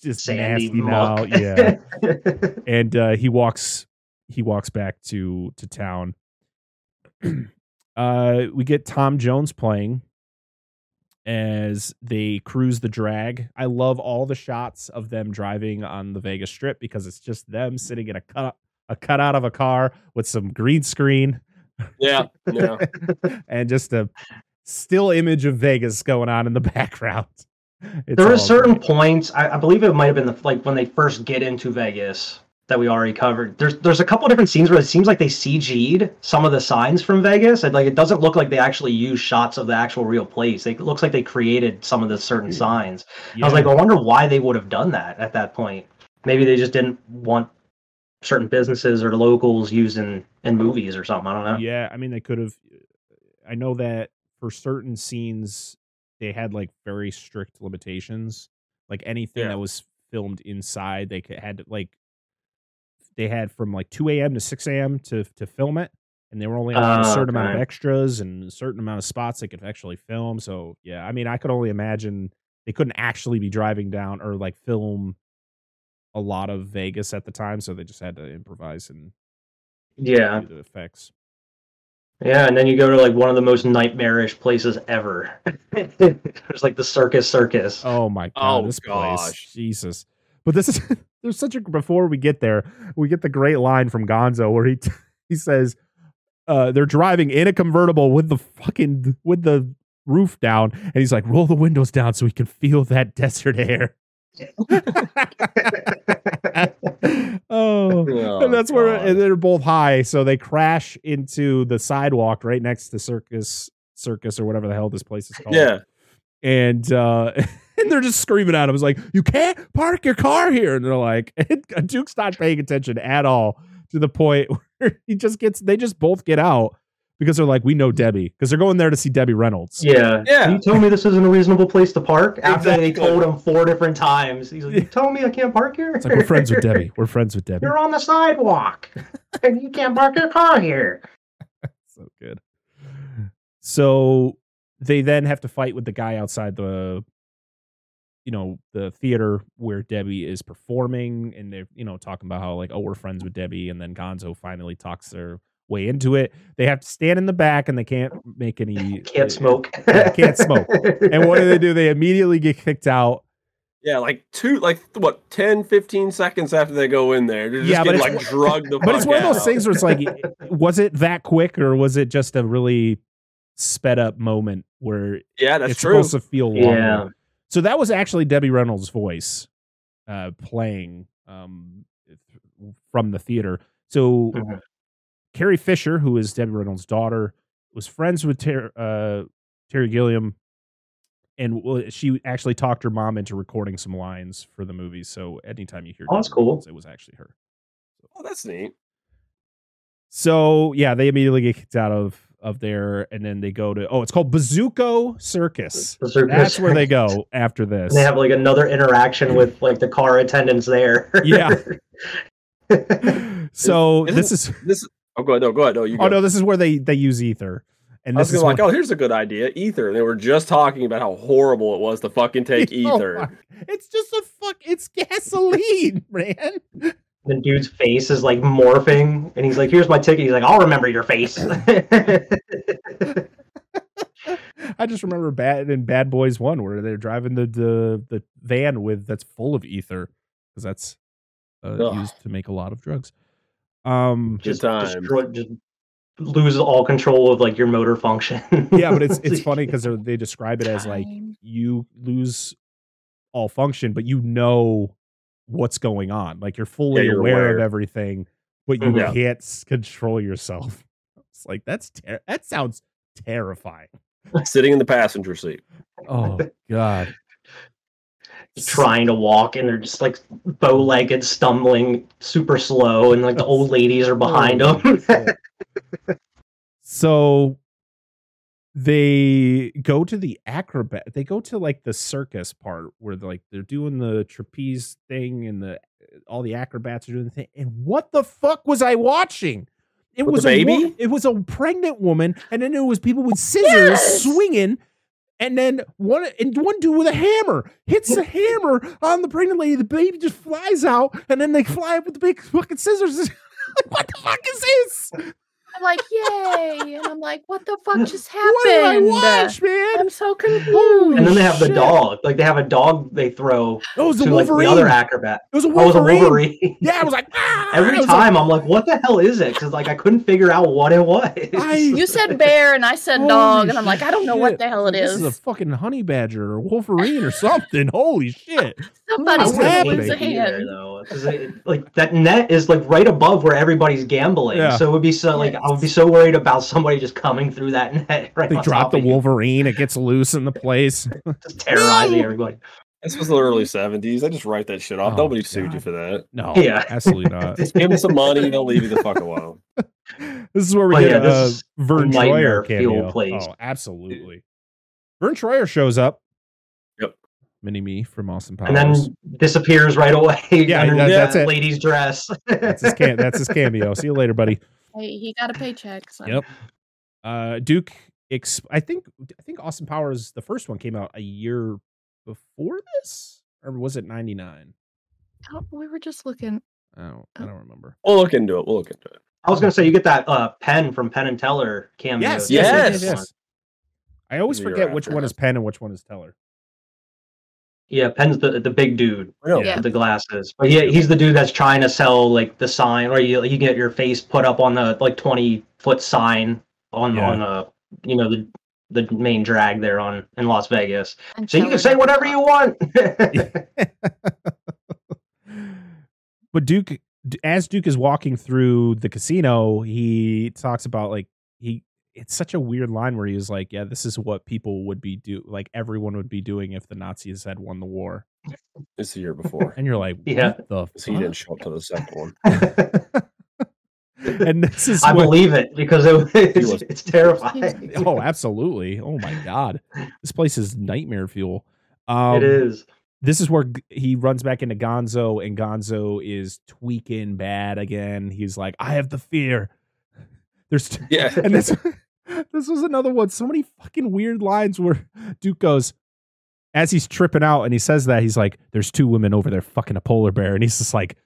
just Sandy nasty muck. now. Yeah. and uh, he walks, he walks back to to town. uh, we get Tom Jones playing as they cruise the drag. I love all the shots of them driving on the Vegas Strip because it's just them sitting in a cut a cutout of a car with some green screen Yeah. Yeah. and just a still image of Vegas going on in the background. There are certain great. points. I, I believe it might have been the, like when they first get into Vegas that we already covered. There's there's a couple different scenes where it seems like they CG'd some of the signs from Vegas, and like it doesn't look like they actually use shots of the actual real place. It looks like they created some of the certain signs. I was like, I wonder why they would have done that at that point. Maybe they just didn't want certain businesses or locals used in in movies or something. I don't know. Yeah, I mean they could have. I know that for certain scenes they had like very strict limitations. Like anything Yeah. that was filmed inside, they could, had to, like they had from like two a.m. to six a.m. to to film it, and they were only allowed a Oh, certain amount of extras and a certain amount of spots they could actually film. So yeah, I mean I could only imagine they couldn't actually be driving down or like film a lot of Vegas at the time, so they just had to improvise and Yeah, do the effects. Yeah, and then you go to like one of the most nightmarish places ever. There's like the Circus Circus. Oh my god, Oh, this place, gosh. Jesus! But this is there's such a before we get there, we get the great line from Gonzo where he he says, uh, "They're driving in a convertible with the fucking with the roof down," and he's like, "Roll the windows down so we can feel that desert air." oh, Oh, and that's where and they're both high, so they crash into the sidewalk right next to Circus Circus or whatever the hell this place is called Yeah. and uh and they're just screaming at him. It's like you can't park your car here, and they're like, Duke's not paying attention at all to the point where he just gets. They just both get out because they're like, we know Debbie because they're going there to see Debbie Reynolds. Yeah. Yeah. You told me this isn't a reasonable place to park after they told him four different times. He's like, You told me I can't park here? It's like we're friends with Debbie. We're friends with Debbie. You're on the sidewalk. and you can't park your car here. so good. So they then have to fight with the guy outside the you know the theater where Debbie is performing and they're you know talking about how like oh we're friends with Debbie and then Gonzo finally talks their way into it. They have to stand in the back and they can't make any Can't smoke. Yeah, can't smoke. And what do they do? They immediately get kicked out. Yeah, like two, like what, 10, 15 seconds after they go in there, they're just Yeah, but getting it's- like drugged the But it's fuck one of those things where it's like was it that quick or was it just a really sped up moment where Yeah, that's it's true. supposed to feel longer? yeah. So that was actually Debbie Reynolds' voice uh, playing um, from the theater. So Mhm. Carrie Fisher, who is Debbie Reynolds' daughter, was friends with Ter- uh, Terry Gilliam, and she actually talked her mom into recording some lines for the movie. So anytime you hear, Oh, that's cool. Reynolds, it was actually her. Oh, that's neat. So yeah, they immediately get kicked out of of there, and then they go to oh, it's called Bazooko Circus. That's where they go after And this. they have like another interaction with like the car attendants there. Yeah. so Isn't- this is This. Oh, go ahead. No, go ahead. No, you. Go. oh no, this is where they they use ether, and I was this is like, when- oh, here's a good idea. Ether. And they were just talking about how horrible it was to fucking take Oh ether. my- it's just a fuck. It's gasoline, man. the dude's face is like morphing, and he's like, "Here's my ticket." He's like, "I'll remember your face." I just remember bad in Bad Boys One where they're driving the the, the van with that's full of ether because that's uh, used to make a lot of drugs. Um, just, times. destroy- just loses all control of like your motor function. yeah, but it's it's funny because they describe it as like you lose all function, but you know what's going on. Like you're fully you're aware, of everything, but you Mhm. can't control yourself. It's like that's ter- that sounds terrifying. Sitting in the passenger seat. Oh God. Trying to walk, and they're just like bow-legged, stumbling, super slow, and like the old ladies are behind Oh, them. so they go to the acrobat they go to like the circus part where they're like they're doing the trapeze thing and the all the acrobats are doing the thing and what the fuck was i watching it With was the a wo- baby? it was a pregnant woman and then it was people with scissors Yes! swinging and then one and one dude with a hammer hits the hammer on the pregnant lady. The baby just flies out and then they fly up with the big fucking scissors. What the fuck is this I'm like, yay! And I'm like, what the fuck just what did I happened? watch, man? I'm so confused. and then they have the Shit. dog. Like they have a dog they throw It was to a like Wolverine. the other acrobat. it was a Oh, it was a Wolverine. Wolverine. Yeah, I was like, ah! I Every was like, time I'm like, what the hell is it? Because like I couldn't figure out what it was. I- You said bear and I said Holy dog, and I'm like, I don't know shit. what the hell it this is. is a fucking honey badger or Wolverine or something. Holy shit! Somebody What's wouldn't happening? lose a be there, hand. though, 'cause like that net is like right above where everybody's gambling. Yeah. So it would be so like I would be so worried about somebody just coming through that net right They drop the Wolverine. It gets loose in the place. just terrorizing No! everybody. This was the early 70s. I just write that shit off. Oh, Nobody sued you for that. No, Yeah. absolutely not. Just give them some money. They'll leave you the fuck alone. This is where we But get yeah, a uh, Vern Troyer nightmare fuel cameo. place. Oh, absolutely. Vern Troyer shows up. Yep. Mini me from Austin Powers. and then disappears right away. Yeah, underneath that- that's that it. Lady's dress. that's his cam- that's his cameo. See you later, buddy. Hey, he got a paycheck. So. Yep. Uh, Duke. Ex- I think I think Austin Powers the first one came out a year before this, or was it ninety nine? Oh, we were just looking. I don't. I don't remember. We'll look into it. We'll look into it. I was gonna say you get that uh, Penn from Penn and Teller cameo. Yes, yes, yes, Yes. yes, yes. I always forget which one is Penn and which one is Teller. Yeah, Penn's the the big dude Really? Yeah. with the glasses. But yeah, he's the dude that's trying to sell like the sign, or you you get your face put up on the like twenty foot sign on Yeah. on uh you know the the main drag there on in Las Vegas. and So you can say whatever you want. but Duke, as Duke is walking through the casino, he talks about like he. It's such a weird line where he was like, "Yeah, this is what people would be do like everyone would be doing if the Nazis had won the war." It's the year before. And you're like, Yeah. "What the 'Cause he didn't show up to the second one. and this is I what- believe it because it, it's, was- it's terrifying. oh, absolutely. Oh my god, this place is nightmare fuel. Um, it is. This is where he runs back into Gonzo, and Gonzo is tweaking bad again. He's like, "I have the fear." There's t- Yeah. and this this was another one. So many fucking weird lines where Duke goes as he's tripping out, and he says that he's like, "There's two women over there fucking a polar bear," and he's just like,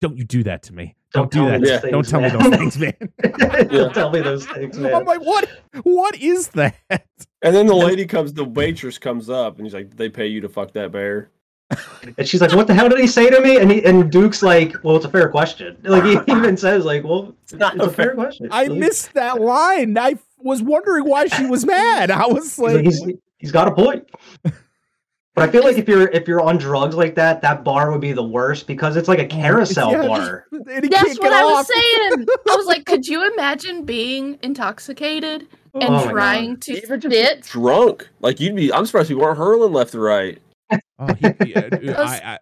"Don't you do that to me? Don't, do tell that. me Yeah. those Don't things, tell me those things, man." Don't tell me those things, man. I'm like, what? What is that? And then the lady comes, the waitress comes up, and he's like, "They pay you to fuck that bear." And she's like, "What the hell did he say to me?" And he, and Duke's like, "Well, it's a fair question." Like he even says, "Like, well, it's, not a a fair fair- question." I Like, missed that line. I was wondering why she was mad. I was like, like, he's, he's got a point. But I feel like if you're if you're on drugs like that, that bar would be the worst because it's like a carousel Yeah, bar. and he That's what I off. was saying. I was like, could you imagine being intoxicated oh and Oh trying to Even just sit? drunk. Like you'd be. I'm surprised you weren't hurling left to right. Oh, he, yeah, uh, dude, Those- I, I,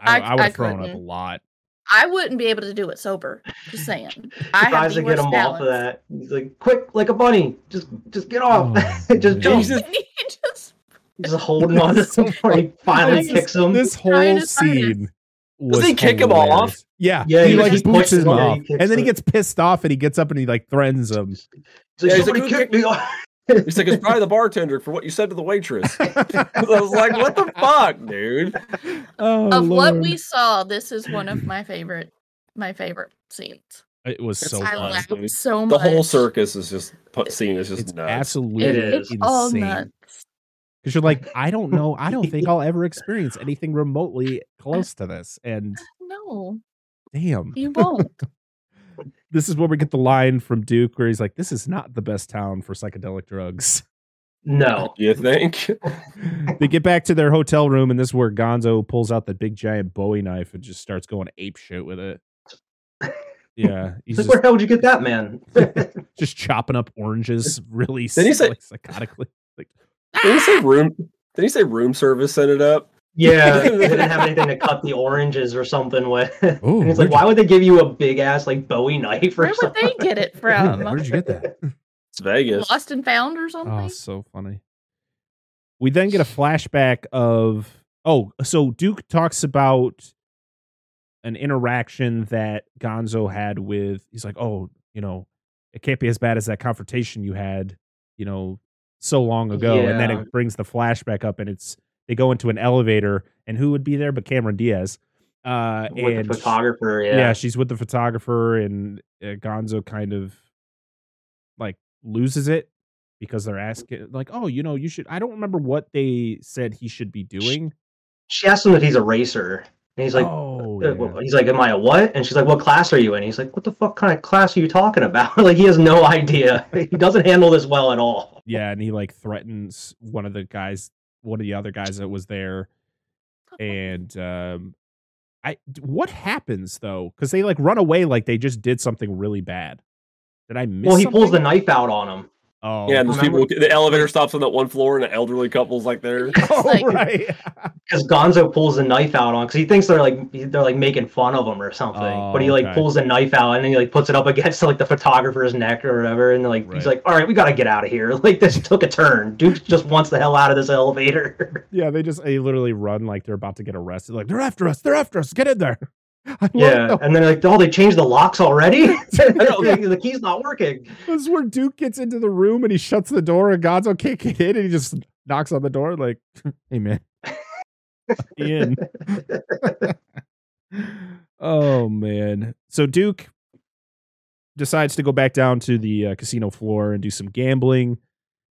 I, I- I would have thrown up a lot. I wouldn't be able to do it sober. Just saying. I have Tries to get worst him balance. off of that. He's like, quick, like a bunny. Just just get off. Oh, just jump. Jesus. He just He's just holding on to So him before he finally This- kicks him. This whole trying his hardest. scene. Was he kick him hilarious. off? Yeah, Yeah, he he- like he boots pushes him him, yeah, off, he and then he gets pissed off, and he gets up and he like threatens him. He's like, Yeah, he's like, somebody kicked me off. He's like, it's probably the bartender for what you said to the waitress. I was like, what the fuck, dude? oh, of what we saw, this is one of my favorite my favorite scenes. it was so It's I fun. laughed so much. The whole circus is just put scene is just It's nuts. absolutely It's is. all nuts. Because you're like, I don't know, I don't think I'll ever experience anything remotely close to this. And No, damn, you won't. this is where we get the line from Duke where he's like, "This is not the best town for psychedelic drugs." No. You think? they get back to their hotel room, and this is where Gonzo pulls out the big giant Bowie knife and just starts going ape shit with it. Yeah, he's He's like, just, where the hell did you get that, man? just chopping up oranges really Did he say- like, psychotically. Like, Did he say ah! room? Did he say room service sent it up? Yeah, they didn't have anything to cut the oranges or something with. Oh, and it's like, why would they give you a big ass like Bowie knife or something? Where would they get it from? where did you get that? It's Vegas. Lost and found or oh, something? Oh, so funny. We then get a flashback of oh, so Duke talks about an interaction that Gonzo had with he's like, "Oh, you know, it can't be as bad as that confrontation you had, you know, so long ago." And then it brings the flashback up and it's they go into an elevator and who would be there but Cameron Diaz. Uh with and the photographer, yeah. yeah. she's with the photographer, and uh, Gonzo kind of like loses it because they're asking, like, "Oh, you know, you should." I don't remember what they said he should be doing. She asked him if he's a racer. And he's like, "Oh, uh, yeah. he's like, Am I a what? And she's like, What class are you in? He's like, What the fuck kind of class are you talking about? like he has no idea. he doesn't handle this well at all. yeah," and he like threatens one of the guys, one of the other guys that was there, and um, I what happens though? Because they like run away like they just did something really bad. Did I miss? Well, he pulls the knife out on him. Oh, yeah, and those remember- people. The elevator stops on that one floor, and the elderly couple's like there. oh like- right. because Gonzo pulls the knife out on because he thinks they're like they're like making fun of him or something. but he Oh, like okay. pulls the knife out and then he like puts it up against like the photographer's neck or whatever, and like Right. he's like, "All right, we gotta get out of here. Like this took a turn. Duke just wants the hell out of this elevator." Yeah, they just they literally run like they're about to get arrested. Like they're after us. They're after us. Get in there. Yeah, and then like, oh, they changed the locks already. the key's not working. This is where Duke gets into the room and he shuts the door and Gonzo can't get in and he just knocks on the door like, "Hey man, in." oh man. So Duke decides to go back down to the uh, casino floor and do some gambling.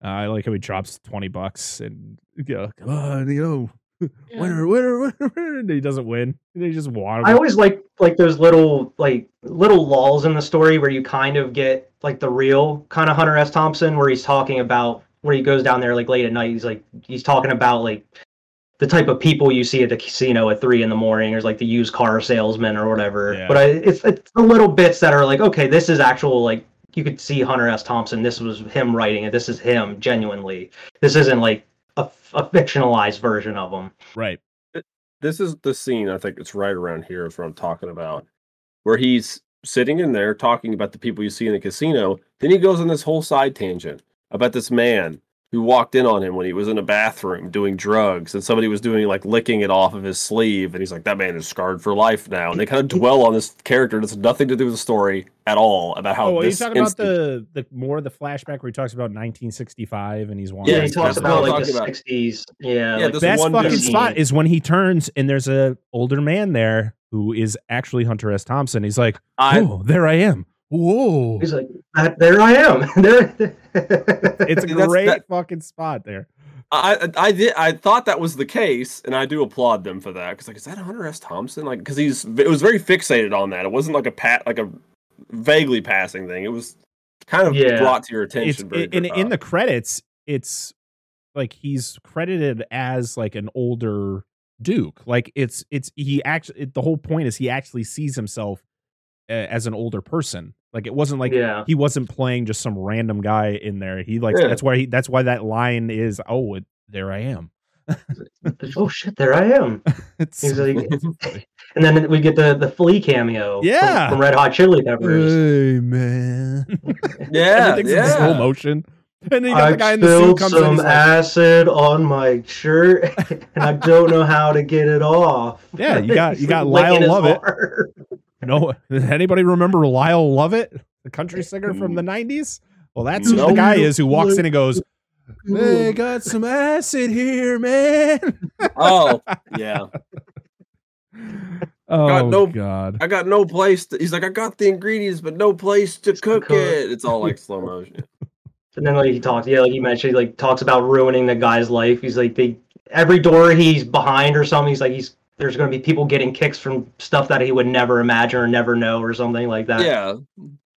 Uh, I like how he drops twenty bucks and go, come on, you know, Mm. winner, winner, winner, winner. And he doesn't win. They just want I always like like those little like little lulls in the story where you kind of get like the real kind of Hunter S. Thompson where he's talking about where he goes down there like late at night. He's like he's talking about like the type of people you see at the casino at three in the morning. There's like the used car salesman or whatever. Yeah. But I, it's it's the little bits that are like okay, this is actual like you could see Hunter S. Thompson. This was him writing it. This is him genuinely. This isn't like a, a fictionalized version of him. right. this is the scene i think it's right around here is what i'm talking about where he's sitting in there talking about the people you see in the casino then he goes on this whole side tangent about this man who walked in on him when he was in a bathroom doing drugs and somebody was doing like licking it off of his sleeve and he's like that man is scarred for life now and they kind of dwell on this character that's nothing to do with the story at all about how Oh, are you this talking about the the more the flashback where he talks about 1965 and he's one Yeah, Yeah, he talks about like the talking about. '60s. Yeah, Yeah, like, this best one fucking dude- spot is when he turns and there's a older man there who is actually Hunter S. Thompson. He's like, I, "Oh, there I am." Whoa! He's like, there I am. there. It's a great that- fucking spot there. I I did I thought that was the case, and I do applaud them for that. Because like, is that Hunter S. Thompson? Like, because he's it was very fixated on that. It wasn't like a pat like a vaguely passing thing. It was kind of Yeah. brought to your It's attention. very in, in the credits. It's like he's credited as like an older Duke. Like it's it's he actually it, the whole point is he actually sees himself uh, as an older person. Like it wasn't like yeah. he wasn't playing just some random guy in there. He like Yeah. that's why he that's why that line is oh it, there I am. oh shit, there I am. It's He's like, and then we get the the Flea cameo. from- Yeah. From, Red Hot Chili Peppers. hey man. Yeah, Everything's in slow yeah. motion. And then you got the I guy in the suit spilled comes in. some He's like, acid on my shirt, and I don't know how to get it off. Yeah, you got- you got Lyle his Lovett. heart. no, does anybody remember Lyle Lovett, the country eh, singer from mm. the '90s? Well, that's who the guy is who walks in and goes, "They got some acid here, man." Oh, yeah. Oh no- God! I got no place to. He's like, I got the ingredients, but no place to cook cook. it. It's all like slow motion. And then like he talks, yeah, like you mentioned, he like talks about ruining the guy's life. He's like, they every door he's behind or something. He's like, he's there's gonna be people getting kicks from stuff that he would never imagine or never know or something like that. Yeah.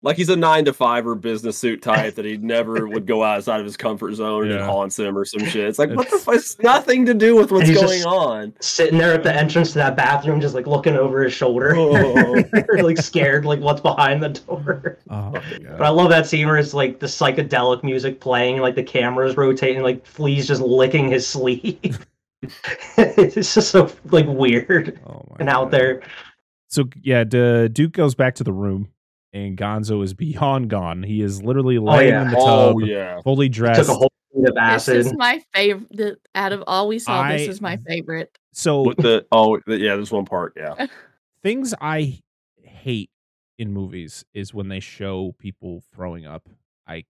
Like he's a nine to five or business suit type that he never would go outside of his comfort zone and Yeah. it haunts him or some shit. It's like, what the It's- fuck? It's nothing to do with what's he's going on. Sitting there at the entrance to that bathroom, just like looking over his shoulder, Oh. like scared, like what's behind the door. Oh But I love that scene where it's like the psychedelic music playing, like the camera's rotating, like Flea's just licking his sleeve. it's just so like weird Oh my and out God. there. So yeah, the Duke goes back to the room, and Gonzo is beyond gone. He is literally oh, laying yeah. in the Oh, tub, yeah. fully Took dressed. a whole feed of This is my favorite. Out of all we saw, I- this is my favorite. so With the, oh, the, yeah, there's one part. Yeah. things I hate in movies is when they show people throwing up. I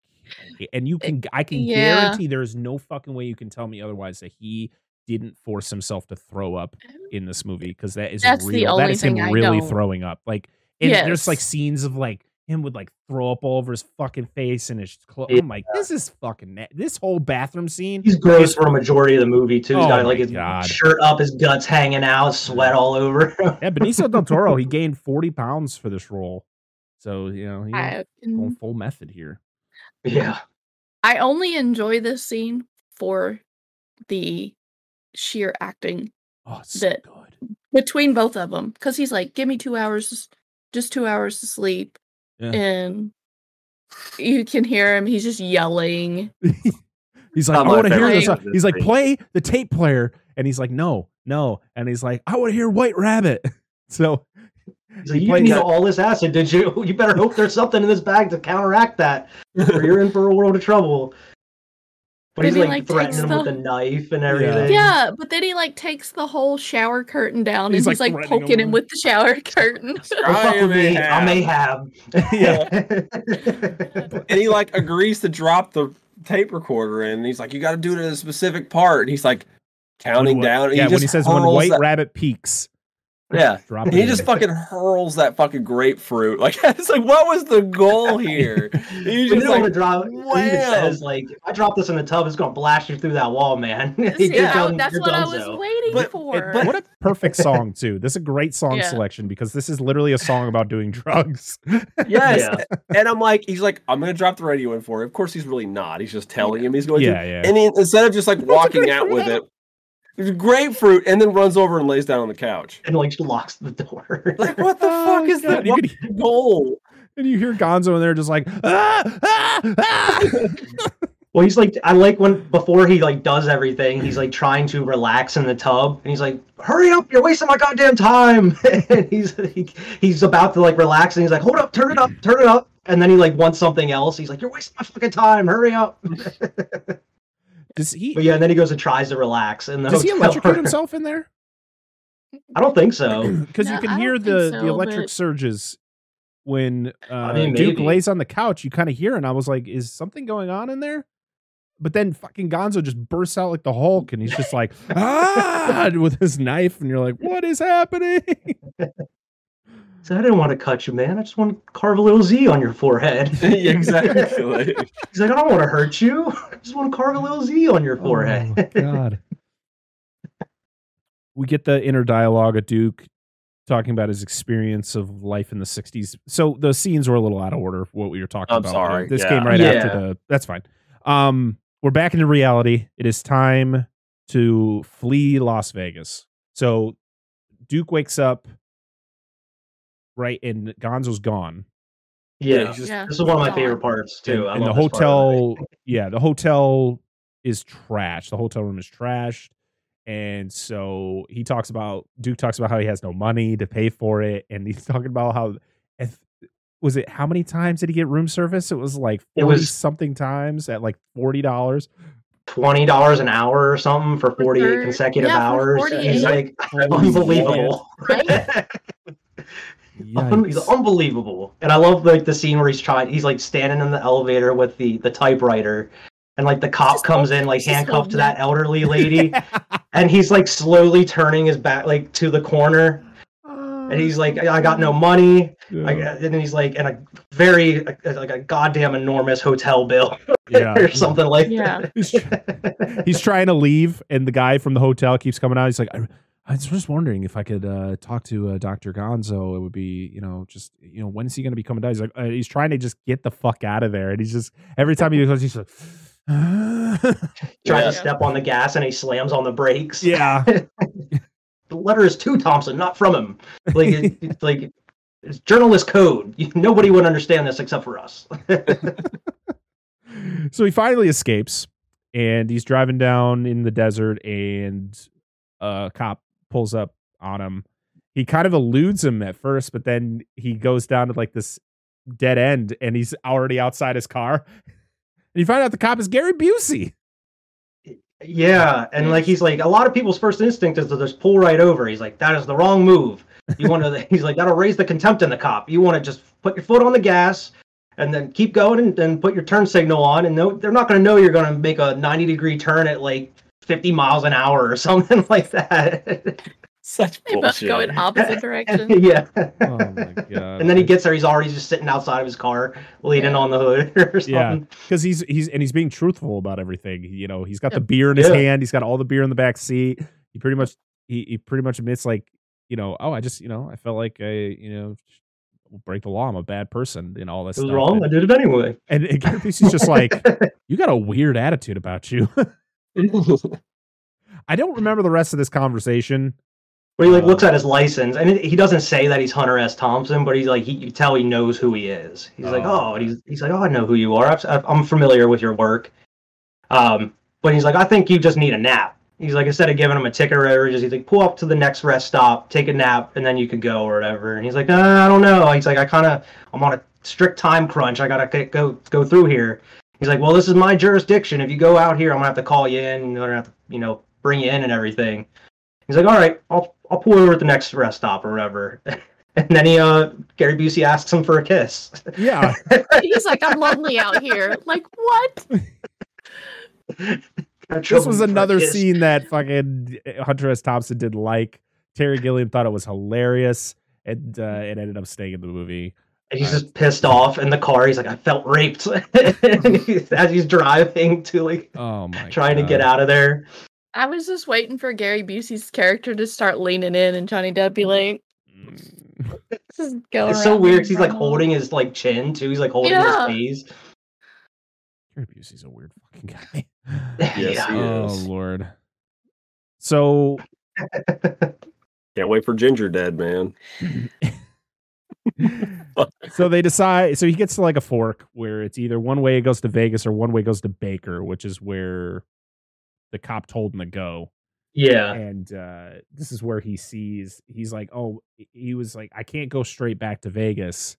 and you eh, can I can Yeah. guarantee there is no fucking way you can tell me otherwise that he didn't force himself to throw up in this movie because that is That's the real. that only is him thing I really don't- throwing up. Like and there's like scenes of like him would like throw up all over his fucking face and his clothes. Yeah. I'm like, this is fucking na- this whole bathroom scene. He's gross for a majority of the movie too. He's Oh got like his God. shirt up, his guts hanging out, sweat all over. Yeah, Benicio del Toro, he gained 40 pounds for this role. So, you know, he's I, going full method here. yeah, I only enjoy this scene for the sheer acting Oh, it's That- so good. between both of them because he's like give me two hours just two hours to sleep Yeah. and you can hear him he's just yelling He's like, Not I want to hear this. part He's like, play the tape player. And he's like, no, no. And he's like, I want to hear White Rabbit. So He's like, you plays didn't eat all this acid, did you? You better hope there's something in this bag to counteract that, or you're in for a world of trouble. But he's he, like, like, threatening takes him with the- a knife and everything. yeah but then he like takes the whole shower curtain down He's, and like, he's like threatening poking him him with- with the shower curtain Don't fuck with me. I may have. Yeah. And he like agrees to drop the tape recorder in. And he's like, you got to do it at a specific part. And he's like counting when- down. Yeah, he when he says, when White that- Rabbit peaks, Yeah. drop And it he in. just fucking hurls that fucking grapefruit. Like it's like, what was the goal here? He's He just want to like, drop. He even says like, if I drop this in the tub, it's gonna blast you through that wall, man. He See, just I- tells him, that's "You're what I was so." waiting But- for but- what a perfect song, too. This is a great song Yeah. selection because this is literally a song about doing drugs. yes. Yeah. And I'm like, he's like, I'm gonna drop the radio in for it. Of course, he's really not. He's just telling him he's going yeah, to. yeah. And he, instead of just like walking out with it, there's grapefruit, and then runs over and lays down on the couch. and like locks the door. Like, what the Oh, fuck is God. that? You What's could- the goal? And you hear Gonzo in there just like, ah, ah, ah. Well, he's like, I like when before he like does everything, he's like trying to relax in the tub, and he's like, "Hurry up, you're wasting my goddamn time." and he's he, he's about to like relax, and he's like, "Hold up, turn it up, turn it up." And then he like wants something else. He's like, "You're wasting my fucking time. Hurry up." Does he, But yeah, and then he goes and tries to relax. And does he electrocute himself in there? I don't think so. because No, you can I hear the think the electric but- surges when uh, mean, Duke lays on the couch. You kind of hear, and I was like, "Is something going on in there?" But then fucking Gonzo just bursts out like the Hulk, and he's just like, "Ah!" with his knife, and you're like, "What is happening?" So I didn't want to cut you, man. I just want to carve a little Z on your forehead. Yeah, exactly. He's like, I don't want to hurt you. I just want to carve a little Z on your forehead. Oh, God. we get the inner dialogue of Duke talking about his experience of life in the 60s. So the scenes were a little out of order for what we were talking I'm about. sorry, This yeah. came right Yeah. after the that's fine. Um we're back into reality. It is time to flee Las Vegas. So Duke wakes up right and Gonzo's gone. Yeah, he's just- Yeah. this is one of my favorite parts too. I and, and the love this part of the hotel yeah the hotel is trash the hotel room is trashed and so he talks about duke talks about how he has no money to pay for it and he's talking about how if, was it how many times did he get room service it was like 40 It was- something times at like $40 twenty dollars an hour or something for forty eight For- consecutive yeah, hours. and He's like unbelievable. Right? Un- he's unbelievable, and I love like the scene where he's trying. He's like standing in the elevator with the the typewriter, and like the cop Just comes in like just handcuffed to that. that elderly lady, and he's like slowly turning his back like to the corner, and he's like, "I I got no oh, money." I, and then he's like, and a very like a goddamn enormous hotel bill yeah or something like Yeah. He's, tr- that. he's trying to leave and the guy from the hotel keeps coming out he's like i, I was just wondering if i could uh, talk to uh, dr gonzo it would be you know just you know when is he going to be coming down he's like uh, he's trying to just get the fuck out of there and he's just every time he goes he's like tries Yeah. to step on the gas and he slams on the brakes. yeah The letter is to Thompson, not from him. Like, it, it's like it's journalist code. Nobody would understand this except for us. so he finally escapes and he's driving down in the desert and a cop pulls up on him he kind of eludes him at first but then he goes down to like this dead end and he's already outside his car and you find out the cop is gary busey yeah, and like he's like a lot of people's first instinct is to just pull right over. He's like, that is the wrong move. You want to? he's like, that'll raise the contempt in the cop. You want to just put your foot on the gas. And then keep going and, and put your turn signal on, and they're not going to know you're going to make a 90 degree turn at like 50 miles an hour or something like that. Such They both go in opposite directions. yeah. oh my god And then he gets there, he's already just sitting outside of his car, leaning Yeah. on the hood or something. Yeah. because he's he's and he's being truthful about everything you know he's got the beer in his Yeah. hand he's got all the beer in the back seat he pretty much he, he pretty much admits like you know oh i just you know i felt like i you know break the law i'm a bad person and all this It was stuff. wrong. I did it anyway. and, and Gary Busey's just like you got a weird attitude about you i don't remember the rest of this conversation But he like Uh, looks at his license, and he doesn't say that he's Hunter S. Thompson, but he's like, he, you tell he knows who he is. He's like, Oh. oh, and he's he's like, oh, I know who you are. I've, I'm familiar with your work. Um, but he's like, I think you just need a nap. He's like, instead of giving him a ticket or whatever, just he's like, pull up to the next rest stop, take a nap, and then you could go or whatever. And he's like, nah, I don't know. He's like, I kind of, I'm on a strict time crunch. I gotta go go through here. He's like, well, this is my jurisdiction. If you go out here, I'm gonna have to call you in. I'm gonna have to, you know, bring you in and everything. He's like, all right, I'll I'll pull over at the next rest stop or whatever. And then he, uh, Gary Busey asks him for a kiss. yeah He's like, I'm lonely out here. Like, what? this was another scene that fucking hunter s thompson didn't like terry gilliam thought it was hilarious and uh, it ended up staying in the movie And he's just pissed off in the car. He's like, I felt raped And he's- as he's driving to like oh my trying to get out of there. I was just waiting for Gary Busey's character to start leaning in and Johnny Depp be like, Mm. just go It's so weird and 'cause he's like holding his like chin too. He's like holding Yeah. his face. Gary Busey's a weird fucking guy. Yes, he oh lord. So Can't wait for Gingerdead Man. so they decide so he gets to like a fork where it's either one way it goes to Vegas or one way goes to Baker, which is where the cop told him to go. Yeah. And uh this is where he sees he's like, Oh, he was like, I can't go straight back to Vegas.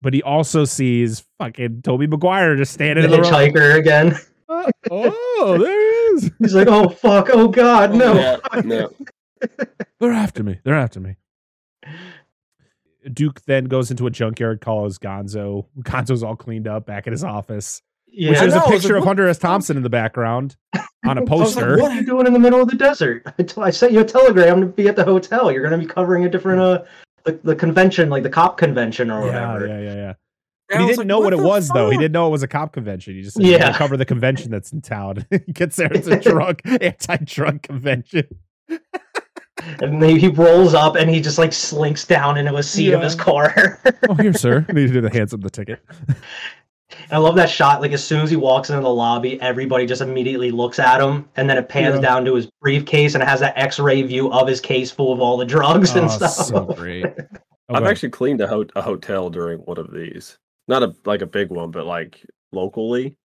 But he also sees fucking Tobey Maguire just The standing in the road. hitchhiker again. Uh, oh, there he is. He's like, oh fuck, oh god, no. Yeah, no. They're after me. They're after me. Duke then goes into a junkyard, calls Gonzo. Gonzo's all cleaned up back at his office. Yeah. Which there's know, a I was picture like, of what Hunter S. Thompson in the background on a was like, poster. What are you doing in the middle of the desert? I t- I sent you a telegram to be at the hotel. You're going to be covering a different uh the, the convention, like the cop convention or yeah, whatever. yeah, yeah, yeah. And he didn't like, know what, it the was though. He didn't know it was a cop convention. He just said, yeah. Yeah. cover the convention that's in town. he gets there, it's a drug anti-drug convention. And then he rolls up and he just like slinks down into a seat of his car. oh, here, sir. I need to do the hands up the ticket. And I love that shot. Like as soon as he walks into the lobby, everybody just immediately looks at him, and then it pans Yeah. down to his briefcase and it has that X-ray view of his case full of all the drugs and Oh, stuff. so great. Oh, I've actually cleaned a, ho- a hotel during one of these. Not a like a big one, but like locally,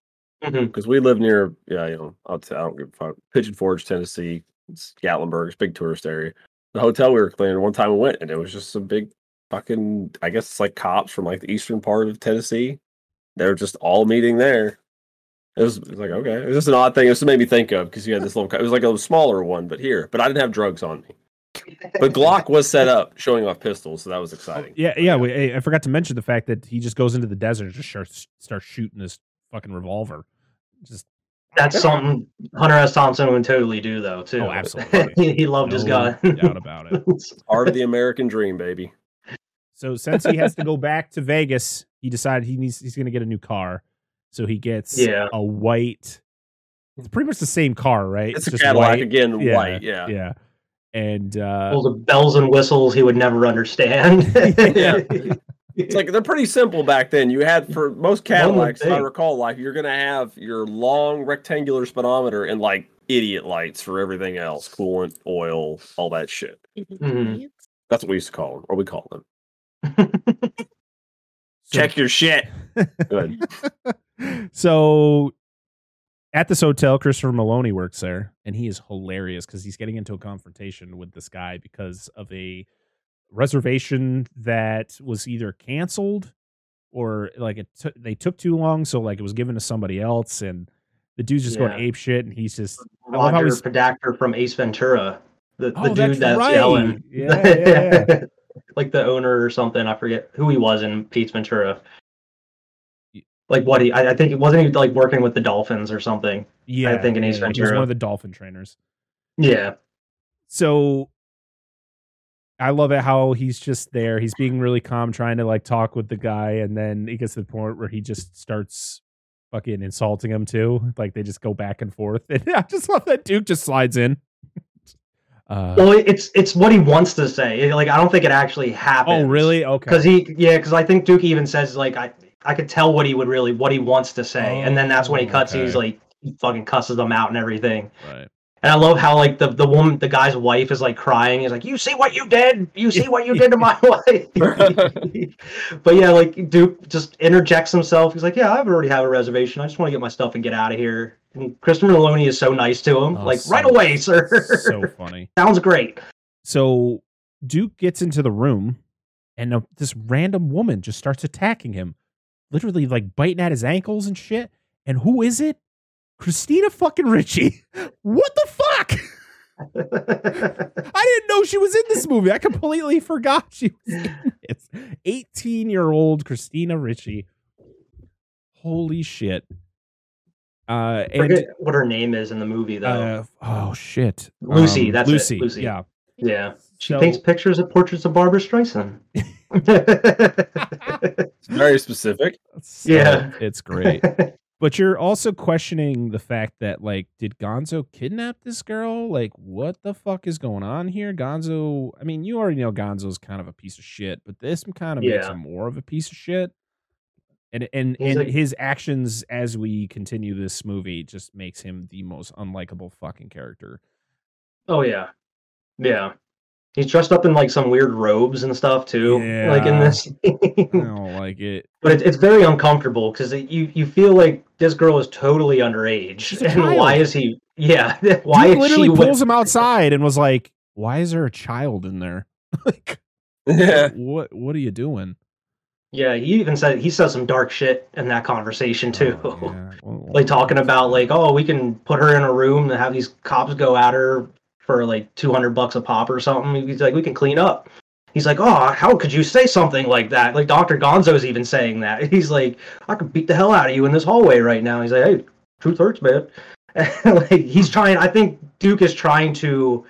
mm-hmm. because we live near yeah, you know, I'll t- I don't give a fuck. Pigeon Forge, Tennessee, it's Gatlinburg, it's a big tourist area. The hotel we were cleaning one time we went, and it was just some big fucking. I guess it's like cops from like the eastern part of Tennessee. They were just all meeting there. It was, it was like okay, it was just an odd thing. It just made me think of because you had this little. It was like a smaller one, but here, but I didn't have drugs on me. But Glock was set up showing off pistols, so that was oh, exciting. Yeah, yeah. We, I forgot to mention the fact that he just goes into the desert and just starts starts shooting his fucking revolver. Just That's something Hunter S. Thompson would totally do, though. Too. Oh, absolutely. he, he loved his no gun. doubt about it. Part of the American dream, baby. So since he has to go back to Vegas, he decided he needs he's going to get a new car. So he gets Yeah. a white. It's pretty much the same car, right? It's a just Cadillac white. again, Yeah, white. Yeah. Yeah. And uh, Full of bells and whistles he would never understand. Yeah. It's like they're pretty simple back then. You had for most Cadillacs, if I recall, like you're gonna have your long rectangular speedometer and like idiot lights for everything else, coolant, oil, all that shit. Mhm. That's what we used to call them, or we call them. Check your shit. Good. so at this hotel, Christopher Meloni works there, and he is hilarious because he's getting into a confrontation with this guy because of a reservation that was either canceled or like it took they took too long, so like it was given to somebody else, and the dude's just going ape shit, and he's just I Roger he's- Podacter from Ace Ventura, the, the Oh, dude that's that's, right. yelling, Yeah, yeah, yeah. like the owner or something. I forget who he was in Ace Ventura. Like what he, I, I think it wasn't he like working with the Dolphins or something. yeah, I think in Ace yeah, he was one of the dolphin trainers. Yeah, so I love it how he's just there. He's being really calm, trying to like talk with the guy, and then he gets to the point where he just starts fucking insulting him too. Like they just go back and forth. And I just love that Duke just slides in. Uh, well, it's it's what he wants to say. Like I don't think it actually happens. oh, really? Okay. Because he, yeah, because I think Duke even says like I, I could tell what he would really what he wants to say, and then that's when he Oh, cuts. He's like he fucking cusses them out and everything. Right. And I love how like the the woman, the guy's wife is like crying. He's like, "You see what you did? You see what you did to my wife?" but yeah, like Duke just interjects himself. He's like, "Yeah, I already have a reservation. I just want to get my stuff and get out of here." And Christopher Meloni is so nice to him. Oh, like, so- right away, sir. so funny. Sounds great. So Duke gets into the room, and uh, this random woman just starts attacking him, literally like biting at his ankles and shit. And who is it? Christina fucking Ritchie. What the fuck? I didn't know she was in this movie. I completely forgot she was in this. 18 year old Christina Ricci. Holy shit. Uh, and Forget what her name is in the movie though. uh, oh shit. Lucy, that's it, Lucy. Lucy. Yeah. yeah, she So- paints pictures of portraits of Barbra Streisand. It's very specific. So, Yeah. It's great. But you're also questioning the fact that, like, did Gonzo kidnap this girl? Like, what the fuck is going on here? Gonzo, I mean, you already know Gonzo's kind of a piece of shit, but this kind of makes him more of a piece of shit. And and, He's and like- his actions as we continue this movie just makes him the most unlikable fucking character. Oh yeah, yeah. He's dressed up in like some weird robes and stuff too. yeah. Like in Yeah. this, I don't like it. but it's it's very uncomfortable because you you feel like this girl is totally underage, She's a and why is he? Yeah, why Dude is literally she? with- pulls him outside and was like, "Why is there a child in there? like, Yeah. what what are you doing?" Yeah, he even said he says some dark shit in that conversation too. Oh, yeah. Well, like talking about like, oh, we can put her in a room and have these cops go at her for like two hundred bucks a pop or something. He's like, we can clean up. He's like, oh, how could you say something like that? Like Doctor Gonzo's even saying that. He's like, I could beat the hell out of you in this hallway right now. He's like, hey, truth hurts, man. like he's trying. I think Duke is trying to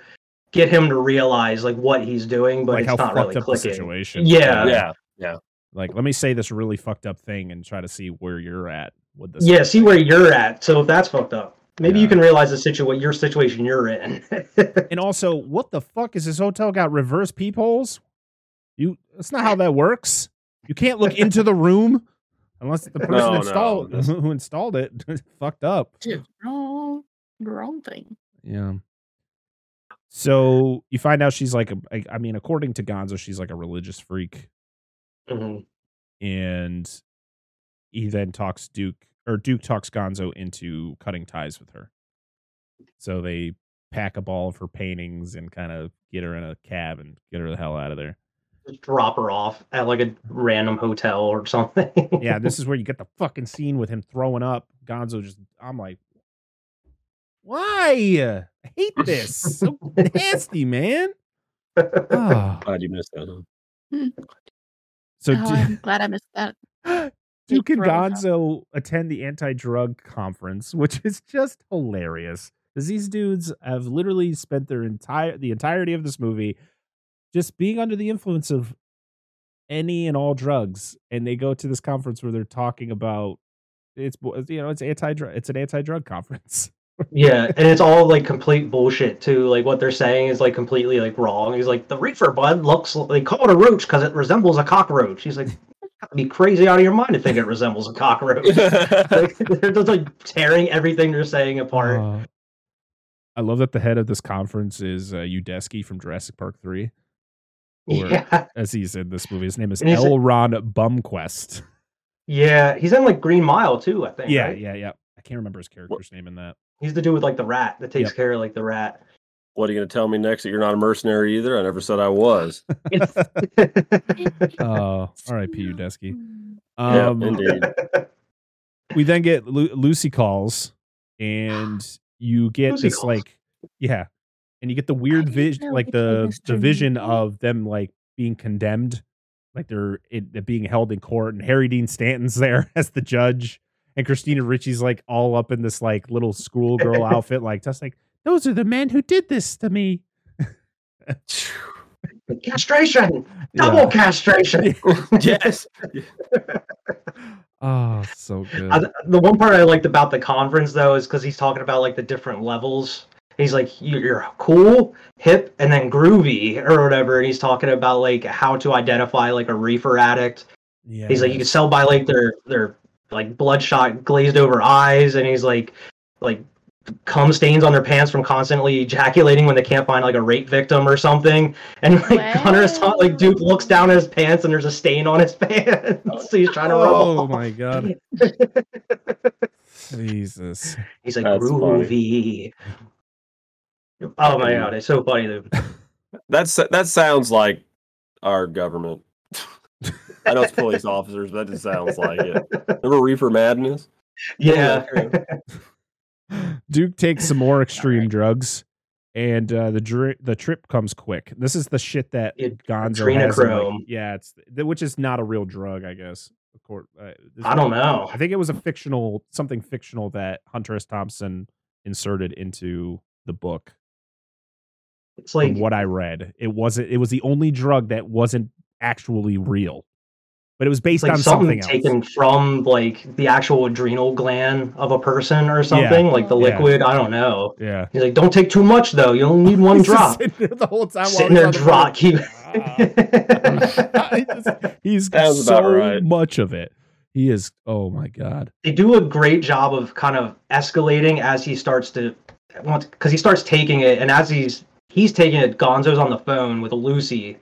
get him to realize like what he's doing, but like it's how not fucked really up the clicking. situation. Yeah. Yeah. Like, let me say this really fucked up thing and try to see where you're at with this. Yeah, see where you're at. So if that's fucked up, maybe you can realize the situation, your situation you're in. And also, what the fuck is this hotel got reverse peepholes? You that's not how that works. You can't look into the room. Unless the person No, no, installed this- who installed it fucked up. Just wrong, wrong thing. Yeah. So you find out she's like a, I, I mean, according to Gonzo, she's like a religious freak, Mhm. and he then talks Duke or Duke talks Gonzo into cutting ties with her. So they pack up all of her paintings and kind of get her in a cab and get her the hell out of there. Just drop her off at like a random hotel or something. Yeah, this is where you get the fucking scene with him throwing up. Gonzo just, I'm like, why? I hate this. So nasty, man. Ah. Glad you missed that. Huh? So oh, Du- I'm glad I missed that. Duke and throwing up. Attend the anti-drug conference, which is just hilarious. Because these dudes have literally spent their entire the entirety of this movie just being under the influence of any and all drugs, and they go to this conference where they're talking about it's you know it's anti-drug it's an anti-drug conference. yeah, and it's all like complete bullshit too. Like what they're saying is like completely like wrong. He's like the reefer bud looks. They call it a roach because it resembles a cockroach. He's like, "You gotta be crazy out of your mind to think it resembles a cockroach. like, they're just like tearing everything they're saying apart. Uh, I love that the head of this conference is uh, Udesky from Jurassic Park Three, or- yeah, as he's in this movie. His name is And he's- L. Ron Bumquest. yeah. He's in like Green Mile too. I think. Yeah, right? yeah, yeah. I can't remember his character's name in that. He's the dude with like the rat that takes Yep. care of like the rat. What are you going to tell me next? That you're not a mercenary either? I never said I was. Oh, R.I.P. Udesky. Yeah, Um, indeed. we then get Lu- Lucy calls, and you get Lucy this calls. like, yeah, and you get the weird vision, like the told the vision of them like being condemned, like they're it, it being held in court, and Harry Dean Stanton's there as the judge, and Christina Ricci's like all up in this like little schoolgirl outfit, like just like those are the men who did this to me. castration, Yeah. double castration. yes. Oh, so good. I, the one part I liked about the conference though is because he's talking about like the different levels. He's like, "You- you're cool, hip, and then groovy or whatever. And he's talking about like how to identify like a reefer addict. yeah, He's like, you can sell by like their their like bloodshot glazed over eyes, and he's like, like cum stains on their pants from constantly ejaculating when they can't find like a rape victim or something. And like Connor's ta- like Duke looks down at his pants and there's a stain on his pants. so he's trying to rub Oh off. my god. Jesus. He's like That's funny. groovy. Oh my god, it's so funny. Dude. That's that sounds like our government. I know it's police officers, but that just sounds like it. Remember Reefer Madness? Yeah. Duke takes some more extreme drugs, and uh, the dri- the trip comes quick. This is the shit that It- Gonzo has. like- yeah, it's th- which is not a real drug, I guess. Uh, I don't know. I think it was a fictional something fictional that Hunter S. Thompson inserted into the book. It's From like what I read, it wasn't. It was the only drug that wasn't actually real, but it was it's based like on something something, taken from like the actual adrenal gland of a person or something, like the Yeah. liquid. I don't know. Yeah, He's like, don't take too much though. You only need one He's drop. sitting there the whole time. Sitting there, the drop. Keep. He just- he's Sounds so right. much of it. He is. Oh my god. they do a great job of kind of escalating as he starts to because he starts taking it and as he's he's taking it gonzo's on the phone with lucy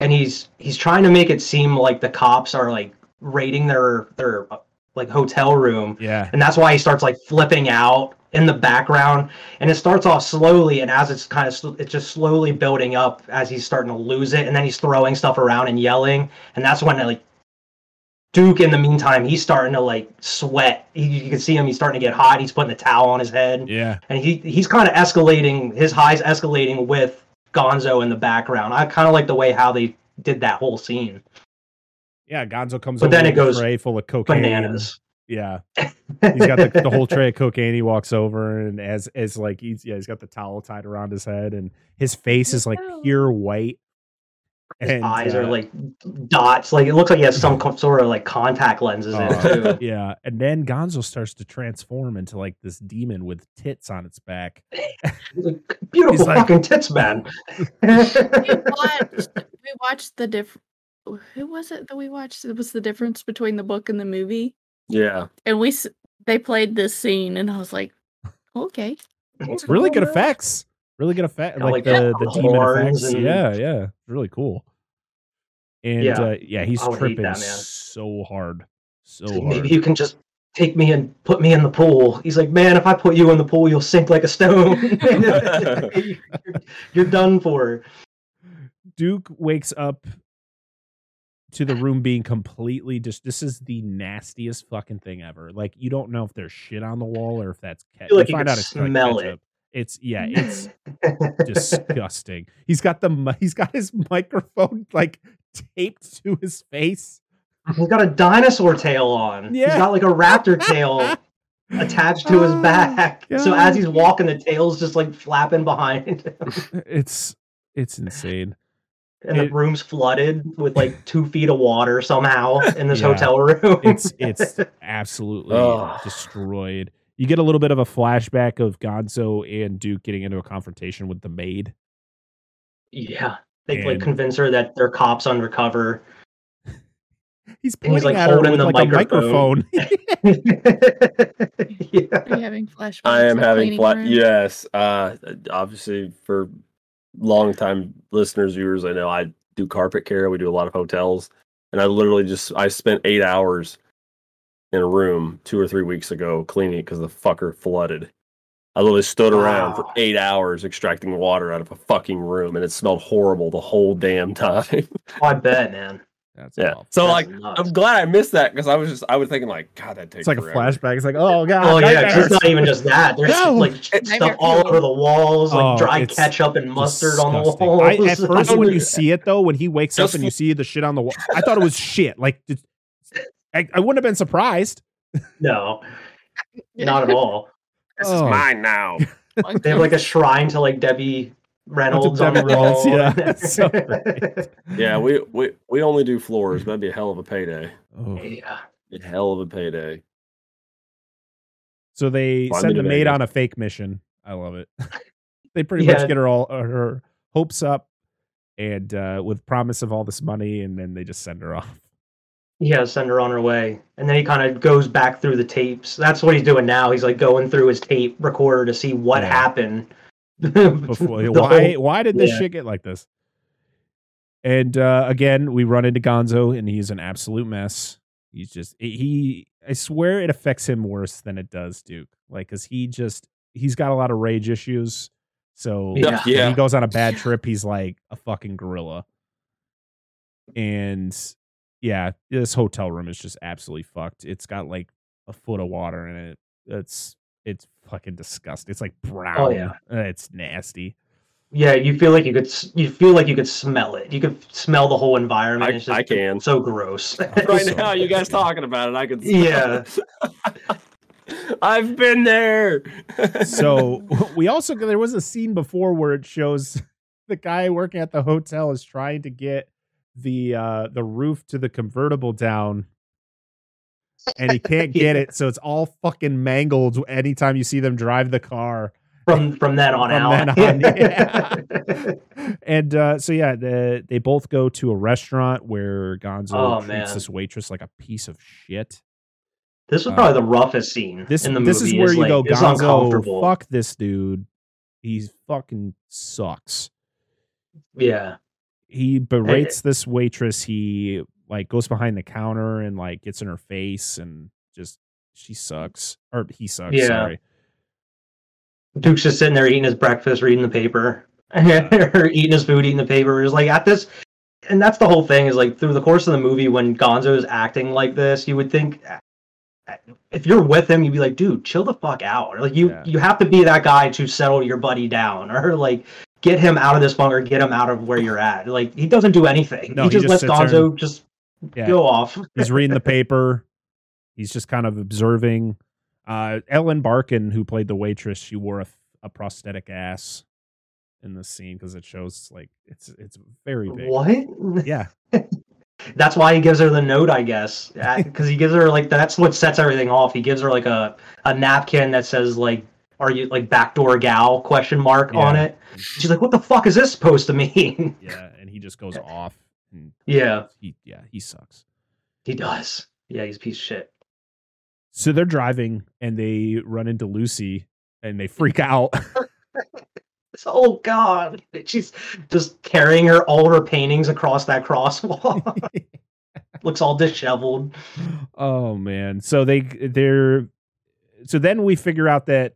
and he's he's trying to make it seem like the cops are like raiding their their like hotel room. Yeah. and that's why he starts like flipping out in the background. And it starts off slowly and as it's kind of sl- it's just slowly building up as he's starting to lose it. And then he's throwing stuff around and yelling. And that's when like duke in the meantime he's starting to like sweat. He, you can see him he's starting to get hot. He's putting the towel on his head. Yeah. and he he's kind of escalating his highs escalating with gonzo in the background i kind of like the way how they did that whole scene Yeah. Gonzo comes But over then it with a goes tray full of cocaine. bananas Yeah. He's got the, the whole tray of cocaine. He walks over and as as like he's yeah, he's got the towel tied around his head and his face is like pure white. His And, eyes are uh, like dots. Like it looks like he has some sort of like contact lenses in it uh, too. yeah. And then Gonzo starts to transform into like this demon with tits on its back. He's like, Beautiful He's like- fucking tits, man. we watched we watched the diff who was it that we watched it was the difference between the book and the movie Yeah. and we they played this scene, and I was like, okay, It's really good effects. Really good effect. Like, like the, the demon effects. and- Yeah, yeah. Really cool. And Yeah. uh, yeah, he's tripping that, so hard. So He's hard. Maybe you can just take me and put me in the pool. He's like, man, if I put you in the pool, you'll sink like a stone. you're, you're done for. Duke wakes up to the room being completely just this is the nastiest fucking thing ever. Like you don't know if there's shit on the wall or if that's ke- like you you find out it's smell it. It's yeah, it's disgusting. He's got the he's got his microphone like taped to his face. He's got a dinosaur tail on. Yeah. He's got like a raptor tail attached to his Oh, back. So as he's walking, the tail's just like flapping behind him. It's it's insane. And the room's flooded with like two feet of water somehow in this Yeah. hotel room. It's it's absolutely destroyed. You get a little bit of a flashback of Gonzo and Duke getting into a confrontation with the maid. yeah. They And- like convince her that they're cops undercover. He's And he's, like, at her holding with the like microphone. a microphone. yeah. are you having flashbacks? I am having cleaning flat. room? Yes. Uh, obviously, for long time listeners, viewers, I know I do carpet care. We do a lot of hotels, and I literally just I spent eight hours in a room two or three weeks ago cleaning it because the fucker flooded. I literally stood around for ah. eight hours extracting water out of a fucking room, and it smelled horrible the whole damn time. Oh, I bet, man. That's yeah. awful. So That's like, nuts. I'm glad I missed that because I was just I was thinking like, God, that takes It's like a forever. flashback. It's like, oh god. Oh yeah, 'cause nightmares. it's not even just that. There's No. like It- stuff all over the walls, like Oh, dry ketchup and mustard on the Disgusting. walls. I, at first, when you Under- see it though, when he wakes up and you see the shit on the wall, I thought it was shit. Like, did- I, I wouldn't have been surprised. no, not at all. This Oh. is mine now. They have like a shrine to like Debbie Reynolds on the Debbie Reynolds, wall. yeah. That's so yeah, we, we we only do floors. That'd be a hell of a payday. Oh. yeah. A hell of a payday. So they Fly me send to the maid Vegas. on a fake mission. I love it. they pretty Yeah. much get her all uh, her hopes up, and uh, with promise of all this money, and then they just send her off. Yeah, send her on her way. And then he kind of goes back through the tapes. That's what he's doing now. He's like going through his tape recorder to see what Yeah. happened. Before, why whole- why did this yeah. shit get like this? And uh, again, we run into Gonzo, and he's an absolute mess. He's just he. I swear it affects him worse than it does Duke. Like, cause he just he's got a lot of rage issues. So Yeah. when Yeah. he goes on a bad trip, he's like a fucking gorilla. And yeah, this hotel room is just absolutely fucked. It's got like a foot of water in it. It's it's fucking disgusting. It's like brown. yeah. Uh, It's nasty. Yeah, you feel like you could. You feel like you could smell it. You could smell the whole environment. I- it's just I can. So gross. right So now, you guys nasty. talking about it, I can. Yeah. I've been there. So we also there was a scene before where it shows the guy working at the hotel is trying to get the uh the roof to the convertible down and he can't get it so it's all fucking mangled anytime you see them drive the car from from that on From out. then on, yeah. and uh so yeah the, they both go to a restaurant where gonzo Oh, treats man. this waitress like a piece of shit This was probably the roughest scene this in the this movie. is where you like, go gonzo fuck this dude He fucking sucks Yeah. He berates this waitress he like goes behind the counter and like gets in her face and just she sucks or he sucks Yeah. sorry Duke's just sitting there eating his breakfast, reading the paper, or eating his food, eating the paper. It's like at this, and that's the whole thing. Is like through the course of the movie, when Gonzo is acting like this, you would think, if you're with him, you'd be like, dude, chill the fuck out. Or like you, Yeah. you have to be that guy to settle your buddy down, or like get him out of this bunker, get him out of where you're at. Like he doesn't do anything. No, he he just, just lets Gonzo and- just yeah go off. he's reading the paper he's just kind of observing uh ellen barkin who played the waitress she wore a, a prosthetic ass in the scene because it shows like it's it's very big What? yeah That's why he gives her the note, I guess, because he gives her like that's what sets everything off. He gives her like a a napkin that says like, "Are you like backdoor gal?" question mark on it. She's like, "What the fuck is this supposed to mean?" yeah and he just goes off and yeah, he yeah he sucks he does. Yeah, he's a piece of shit. So they're driving and they run into Lucy and they freak out. oh God, she's just carrying her all her paintings across that crosswalk. Looks all disheveled. oh man. So they they're so then we figure out that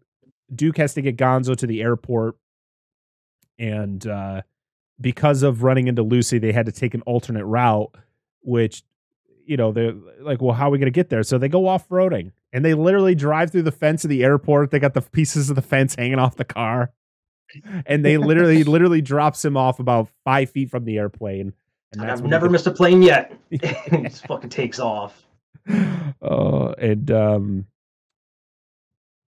Duke has to get Gonzo to the airport and uh because of running into Lucy, they had to take an alternate route, which you know, they're like, well, how are we going to get there? So they go off roading and they literally drive through the fence of the airport. They got the pieces of the fence hanging off the car. And they literally, literally drops him off about five feet from the airplane. And I've never missed a plane yet. he just fucking takes off. Uh, and um,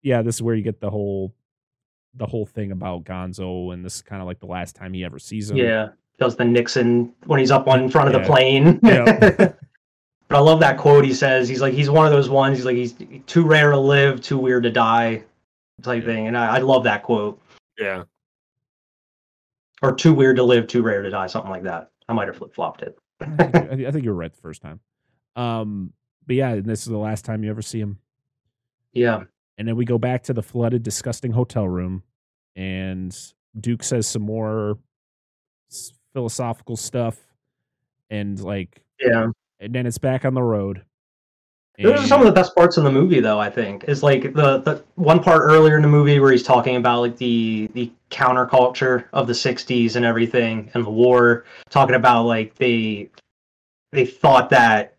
yeah, this is where you get the whole the whole thing about Gonzo, and this is kind of like the last time he ever sees him. Yeah, does the Nixon when he's up on in front of Yeah. the plane. Yeah. but I love that quote. He says he's like he's one of those ones. He's like he's too rare to live, too weird to die, type Yeah. thing. And I, I love that quote. Yeah. Or too weird to live, too rare to die, something like that. I might have flip flopped it. I think, I think- I think you were right the first time. Um, but yeah, and this is the last time you ever see him. Yeah, And then we go back to the flooded, disgusting hotel room, and Duke says some more philosophical stuff, and like, yeah. and then it's back on the road. Those are some of the best parts in the movie, though. I think is like the the one part earlier in the movie where he's talking about like the the counterculture of the '60s and everything, and the war. Talking about like they they thought that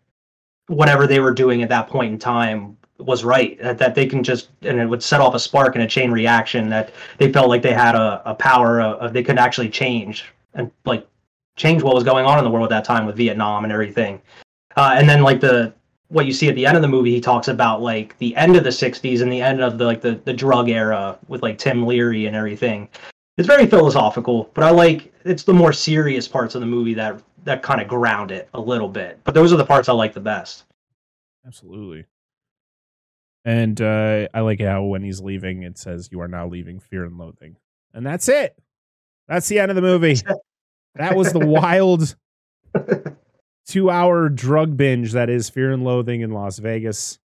whatever they were doing at that point in time was right. That, that they can just and it would set off a spark and a chain reaction. That they felt like they had a, a power of, they could actually change and like change what was going on in the world at that time with Vietnam and everything. Uh, and then like the what you see at the end of the movie, he talks about like the end of the '60s and the end of the like the, the drug era with like Tim Leary and everything. It's very philosophical, but I like it's the more serious parts of the movie that that kind of ground it a little bit. But those are the parts I like the best. Absolutely. And uh, I like how when he's leaving, it says, "You are now leaving fear and loathing," and that's it. That's the end of the movie. That was the wild two-hour drug binge that is Fear and Loathing in Las Vegas.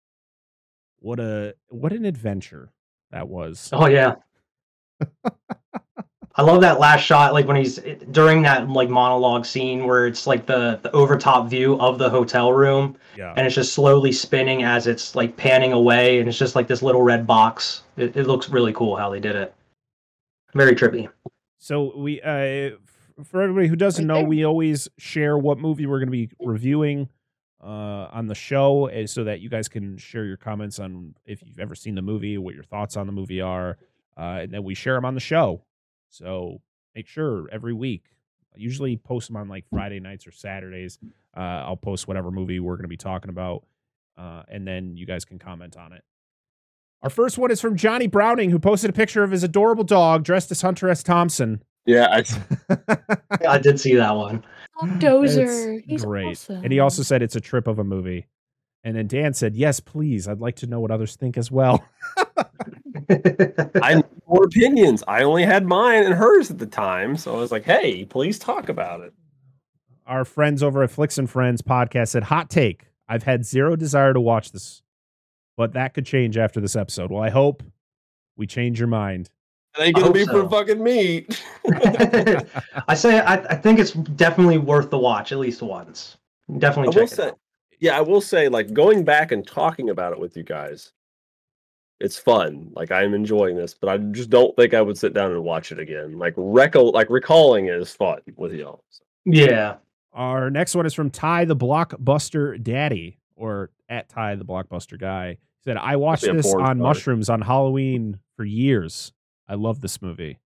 What a what an adventure that was. Oh yeah. I love that last shot, like when he's during that like monologue scene where it's like the the overtop view of the hotel room, Yeah. and it's just slowly spinning as it's like panning away, and it's just like this little red box. It, it looks really cool how they did it. Very trippy. So we, uh, for everybody who doesn't know, we always share what movie we're going to be reviewing uh, on the show, eh, so that you guys can share your comments on if you've ever seen the movie, what your thoughts on the movie are, uh, and then we share them on the show. So make sure every week. I usually post them on like Friday nights or Saturdays. Uh, I'll post whatever movie we're going to be talking about, uh, and then you guys can comment on it. Our first one is from Johnny Browning, who posted a picture of his adorable dog dressed as Hunter S. Thompson. Yeah. I, I did see that one. Dozer. It's He's great. awesome. And he also said it's a trip of a movie. And then Dan said, "Yes, please. I'd like to know what others think as well." I need more opinions. I only had mine and hers at the time, so I was like, "Hey, please talk about it." Our friends over at Flicks and Friends podcast said, "Hot take: I've had zero desire to watch this, but that could change after this episode. Well, I hope we change your mind." It ain't I gonna be so. for fucking me. I say I, I think it's definitely worth the watch at least once. I Definitely will check it say, out. yeah, I will say, like going back and talking about it with you guys, it's fun. Like I'm enjoying this, but I just don't think I would sit down and watch it again. Like recall, like recalling is fun with y'all. So, Yeah. Our next one is from Ty the Blockbuster Daddy, or at Ty the Blockbuster Guy. He said, "I watched this on star. mushrooms on Halloween for years. I love this movie."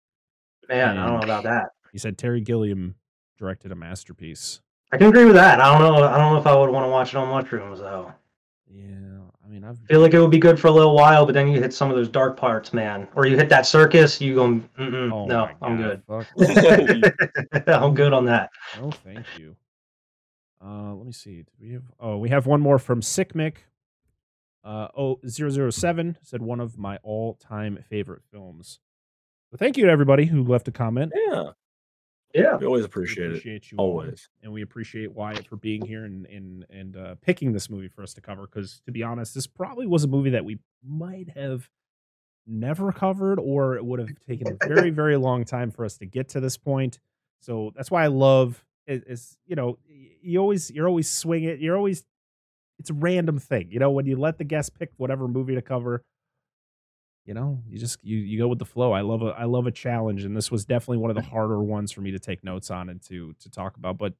Man, I don't know about that. He said Terry Gilliam directed a masterpiece. I can agree with that. I don't know. I don't know if I would want to watch it on mushrooms though. Yeah, I mean, I've I feel like it would be good for a little while, but then you hit some of those dark parts, man. Or you hit that circus, you go, Mm-mm, oh no, my I'm good. I'm good on that. No, thank you. Uh, let me see. Do we have? Oh, we have one more from Sick Mick. Uh, oh, 007 said one of my all-time favorite films. Well, thank you to everybody who left a comment. yeah, Yeah. We always We appreciate it. appreciate you all, Always. and we appreciate Wyatt for being here and and and uh, picking this movie for us to cover. Because to be honest, this probably was a movie that we might have never covered, or it would have taken a very very long time for us to get to this point. So that's why I love it, is you know you always you're always swing it. You're always it's a random thing. You know when you let the guest pick whatever movie to cover. You know, you just you you go with the flow. I love a I love a challenge, and this was definitely one of the harder ones for me to take notes on and to to talk about. But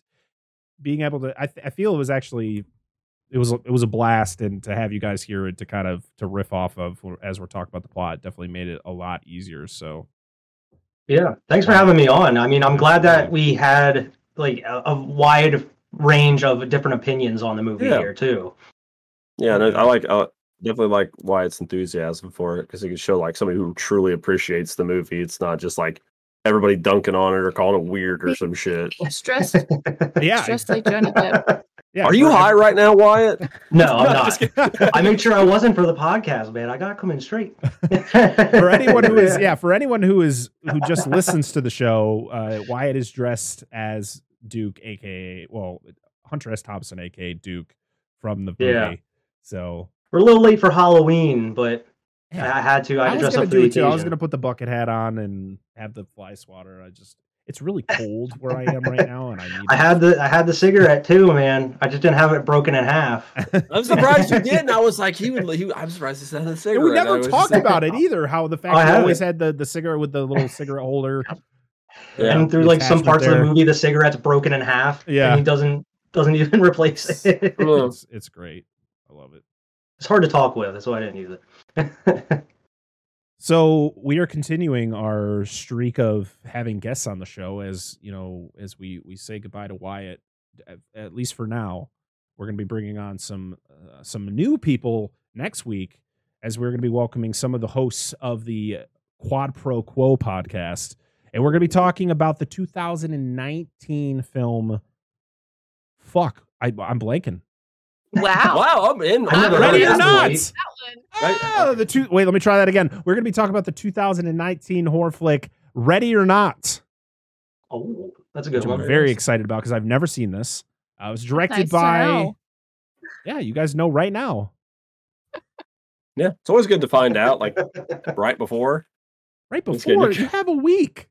being able to, I th- I feel it was actually it was a- it was a blast, and to have you guys here and to kind of to riff off of as we're talking about the plot definitely made it a lot easier. So Yeah. Thanks for having me on. I mean, I'm glad that we had like a, a wide range of different opinions on the movie Yeah. here too. Yeah, and I I like uh, definitely like Wyatt's enthusiasm for it because it can show like somebody who truly appreciates the movie. It's not just like everybody dunking on it or calling it weird or some shit. Stressed, yeah, stressed like Johnny Depp. yeah. Are you for- high right now, Wyatt? No, I'm not. I made sure I wasn't for the podcast, man. I got to come in straight. for anyone who is yeah for anyone who is who just listens to the show uh wyatt is dressed as duke aka well hunter s thompson aka duke from the movie Yeah. so We're a little late for Halloween, but yeah, I had to. I I had to was dress gonna up for do the it too. I was gonna put the bucket hat on and have the fly swatter. I just it's really cold where I am right now, and I need. I had the I had the cigarette too, man. I just didn't have it broken in half. I'm surprised you didn't. I was like, he would. He, I'm surprised he said a And cigarette. we never talked about it oh. either. How the fact oh, I he always it. had the the cigarette with the little cigarette holder. Yeah. and through like some parts of the movie, the cigarette's broken in half. Yeah. and he doesn't doesn't even replace it. Oh. It's, it's great. It's hard to talk with. That's why I didn't use it. So we are continuing our streak of having guests on the show as you know as we we say goodbye to Wyatt at, at least for now. We're going to be bringing on some uh, some new people next week as we're going to be welcoming some of the hosts of the Quad Pro Quo podcast and we're going to be talking about the 2019 film Fuck, I I'm blanking. Wow. Wow, I'm in. I I'm never in. heard Ready or not? movie. Right, Ah, the two. Wait, let me try that again. We're going to be talking about the 2019 horror flick Ready or Not, Oh, that's a which good I'm one. very excited about because I've never seen this. Uh, it was directed Nice to by. know. Yeah, you guys know right now. Yeah, it's always good to find out, like right before. Right before you have a week.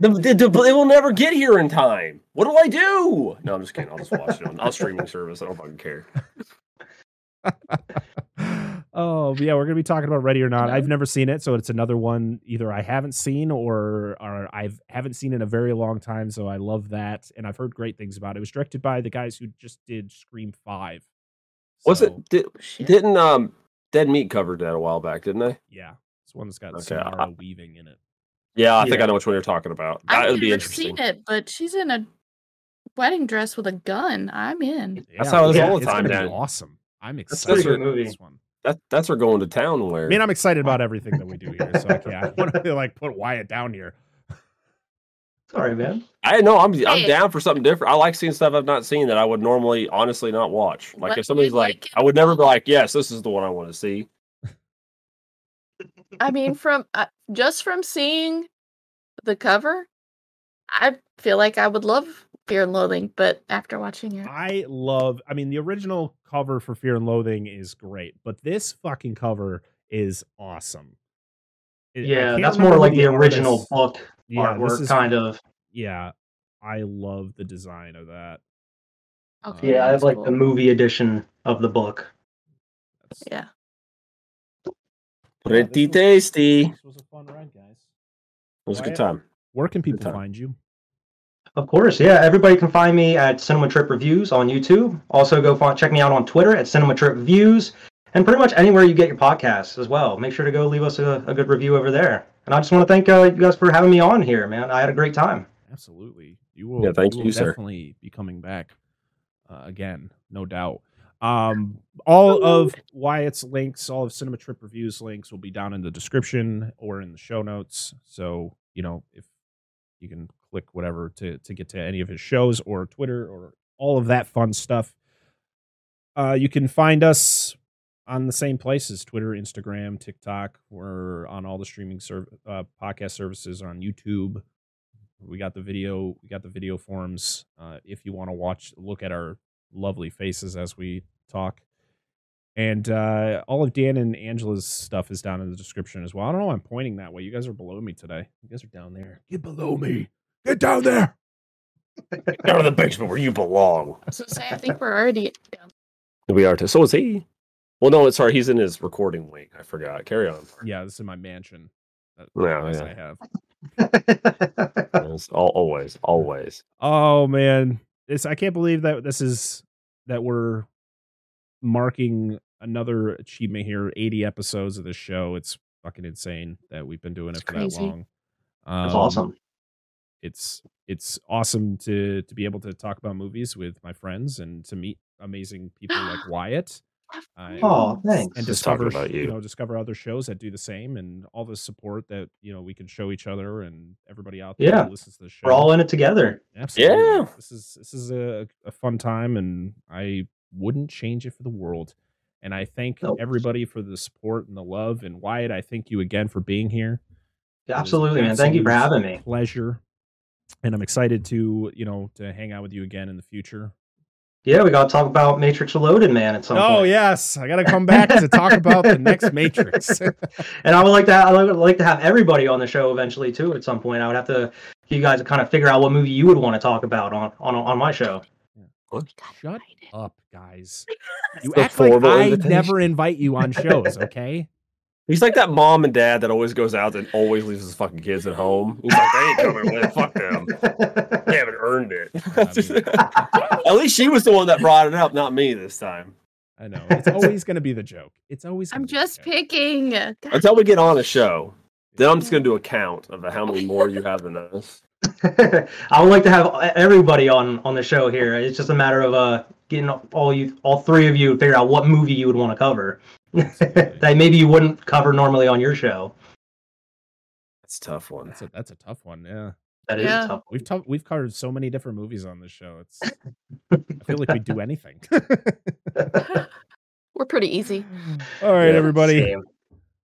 The, the, the- it will never get here in time. What do I do? No, I'm just kidding. I'll just watch it on I'll streaming service. I don't fucking care. oh, yeah, we're gonna be talking about Ready or Not. I've never seen it, so it's another one either I haven't seen or or I've haven't seen in a very long time. So I love that, and I've heard great things about it. It was directed by the guys who just did Scream Five. Was So, it? Did, didn't um Dead Meat covered that a while back? Didn't they? Yeah, it's one that's got Okay, Samara I- Weaving in it. Yeah, I think I know which one you're talking about. That I've would be never interesting. seen it, but she's in a wedding dress with a gun. I'm in. That's how it is all the time gonna be. Awesome. I'm excited pretty good movie. this one. That that's her going to town where. I mean, I'm excited about everything that we do here. So I can't. I want to like put Wyatt down here. Sorry, man. I know I'm I'm Hey. down for something different. I like seeing stuff I've not seen that I would normally honestly not watch. Like What if somebody's like, like I would never be like, yes, this is the one I want to see. I mean, from uh, just from seeing the cover, I feel like I would love Fear and Loathing, but after watching it, I love. I mean, the original cover for Fear and Loathing is great, but this fucking cover is awesome. It- Yeah, that's more like the original artist- book Yeah, artwork, is- kind of. Yeah, I love the design of that. okay, Yeah, I have like cool. the movie edition of the book. That's, Yeah, yeah, Pretty this tasty. It This was a fun ride, guys. It was a good time. Where can people find you? Of course, yeah. Everybody can find me at Cinema Trip Reviews on YouTube. Also, go find, check me out on Twitter at Cinema Trip Reviews, and pretty much anywhere you get your podcasts as well. Make sure to go leave us a, a good review over there. And I just want to thank uh, you guys for having me on here, man. I had a great time. Absolutely. You will. Yeah, thank will you, sir. Definitely be coming back uh, again, no doubt. Um, all of Wyatt's links, all of Cinema Trip Reviews links will be down in the description or in the show notes. So you know if you can click whatever to to get to any of his shows or Twitter or all of that fun stuff. Uh, you can find us on the same places Twitter, Instagram, TikTok. We're on all the streaming serv- uh, podcast services on YouTube. We got the video. We got the video forms. Uh, if you want to watch, look at our lovely faces as we talk. And uh, all of Dan and Angela's stuff is down in the description as well. I don't know. why I'm pointing that way. You guys are below me today. You guys are down there. Get below me. Get down there. Down to the basement where you belong. So say I think we're already down. We are too. So is he. Well, no, sorry, he's in his recording wing. I forgot. Carry on. Yeah, this is my mansion. That, Yeah, yeah. I have. Always, always. Oh man, this I can't believe that this is that we're marking another achievement here. Eighty episodes of this show. It's fucking insane that we've been doing it for crazy. that long. Um, That's awesome. It's it's awesome to to be able to talk about movies with my friends and to meet amazing people like Wyatt. I- Oh, thanks. and discover about you. you. know discover other shows that do the same and all the support that you know we can show each other and everybody out there Yeah. who listens to the show. We're all in it together. Absolutely. Yeah. This is this is a, a fun time and I wouldn't change it for the world. And I thank Nope. everybody for the support and the love. And Wyatt, I thank you again for being here. Absolutely, man. Thank you for having me. Pleasure. And I'm excited to, you know, to hang out with you again in the future. Yeah, we got to talk about Matrix Reloaded, man, at some Oh point. yes. I gotta come back to talk about the next Matrix. and I would like to I would like to have everybody on the show eventually too. At some point, I would have to you guys kind of figure out what movie you would want to talk about on on on my show. God, Shut invited. up, guys. You The act like I invitation. never invite you on shows, okay? He's like that mom and dad that always goes out and always leaves his fucking kids at home. He's like, they ain't coming with. Fuck them. They haven't earned it. at least she was the one that brought it up, not me this time. I know. It's always gonna be the joke. It's always I'm just picking. Until we get on a show, then I'm just gonna do a count of how many more you have than us. I would like to have everybody on on the show here. It's just a matter of uh getting all you all three of you to figure out what movie you would want to cover that maybe you wouldn't cover normally on your show. That's a tough one. That's a that's a tough one. Yeah, That is Yeah. a tough. we've tou- we've covered so many different movies on this show. It's I feel like we do anything. We're pretty easy. All right, Yeah, everybody. Same.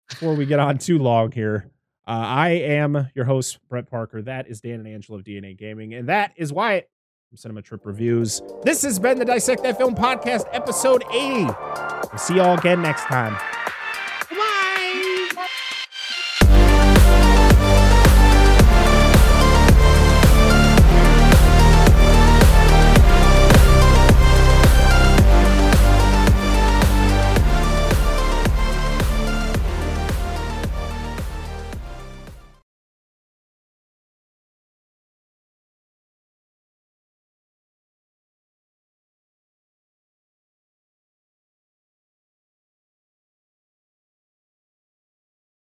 Before we get on too long here, uh, I am your host Brett Parker. That is Dan and Angela of DNA Gaming, and that is Wyatt from Cinema Trip Reviews. This has been the Dissect That Film podcast, episode eighty. We'll see y'all again next time.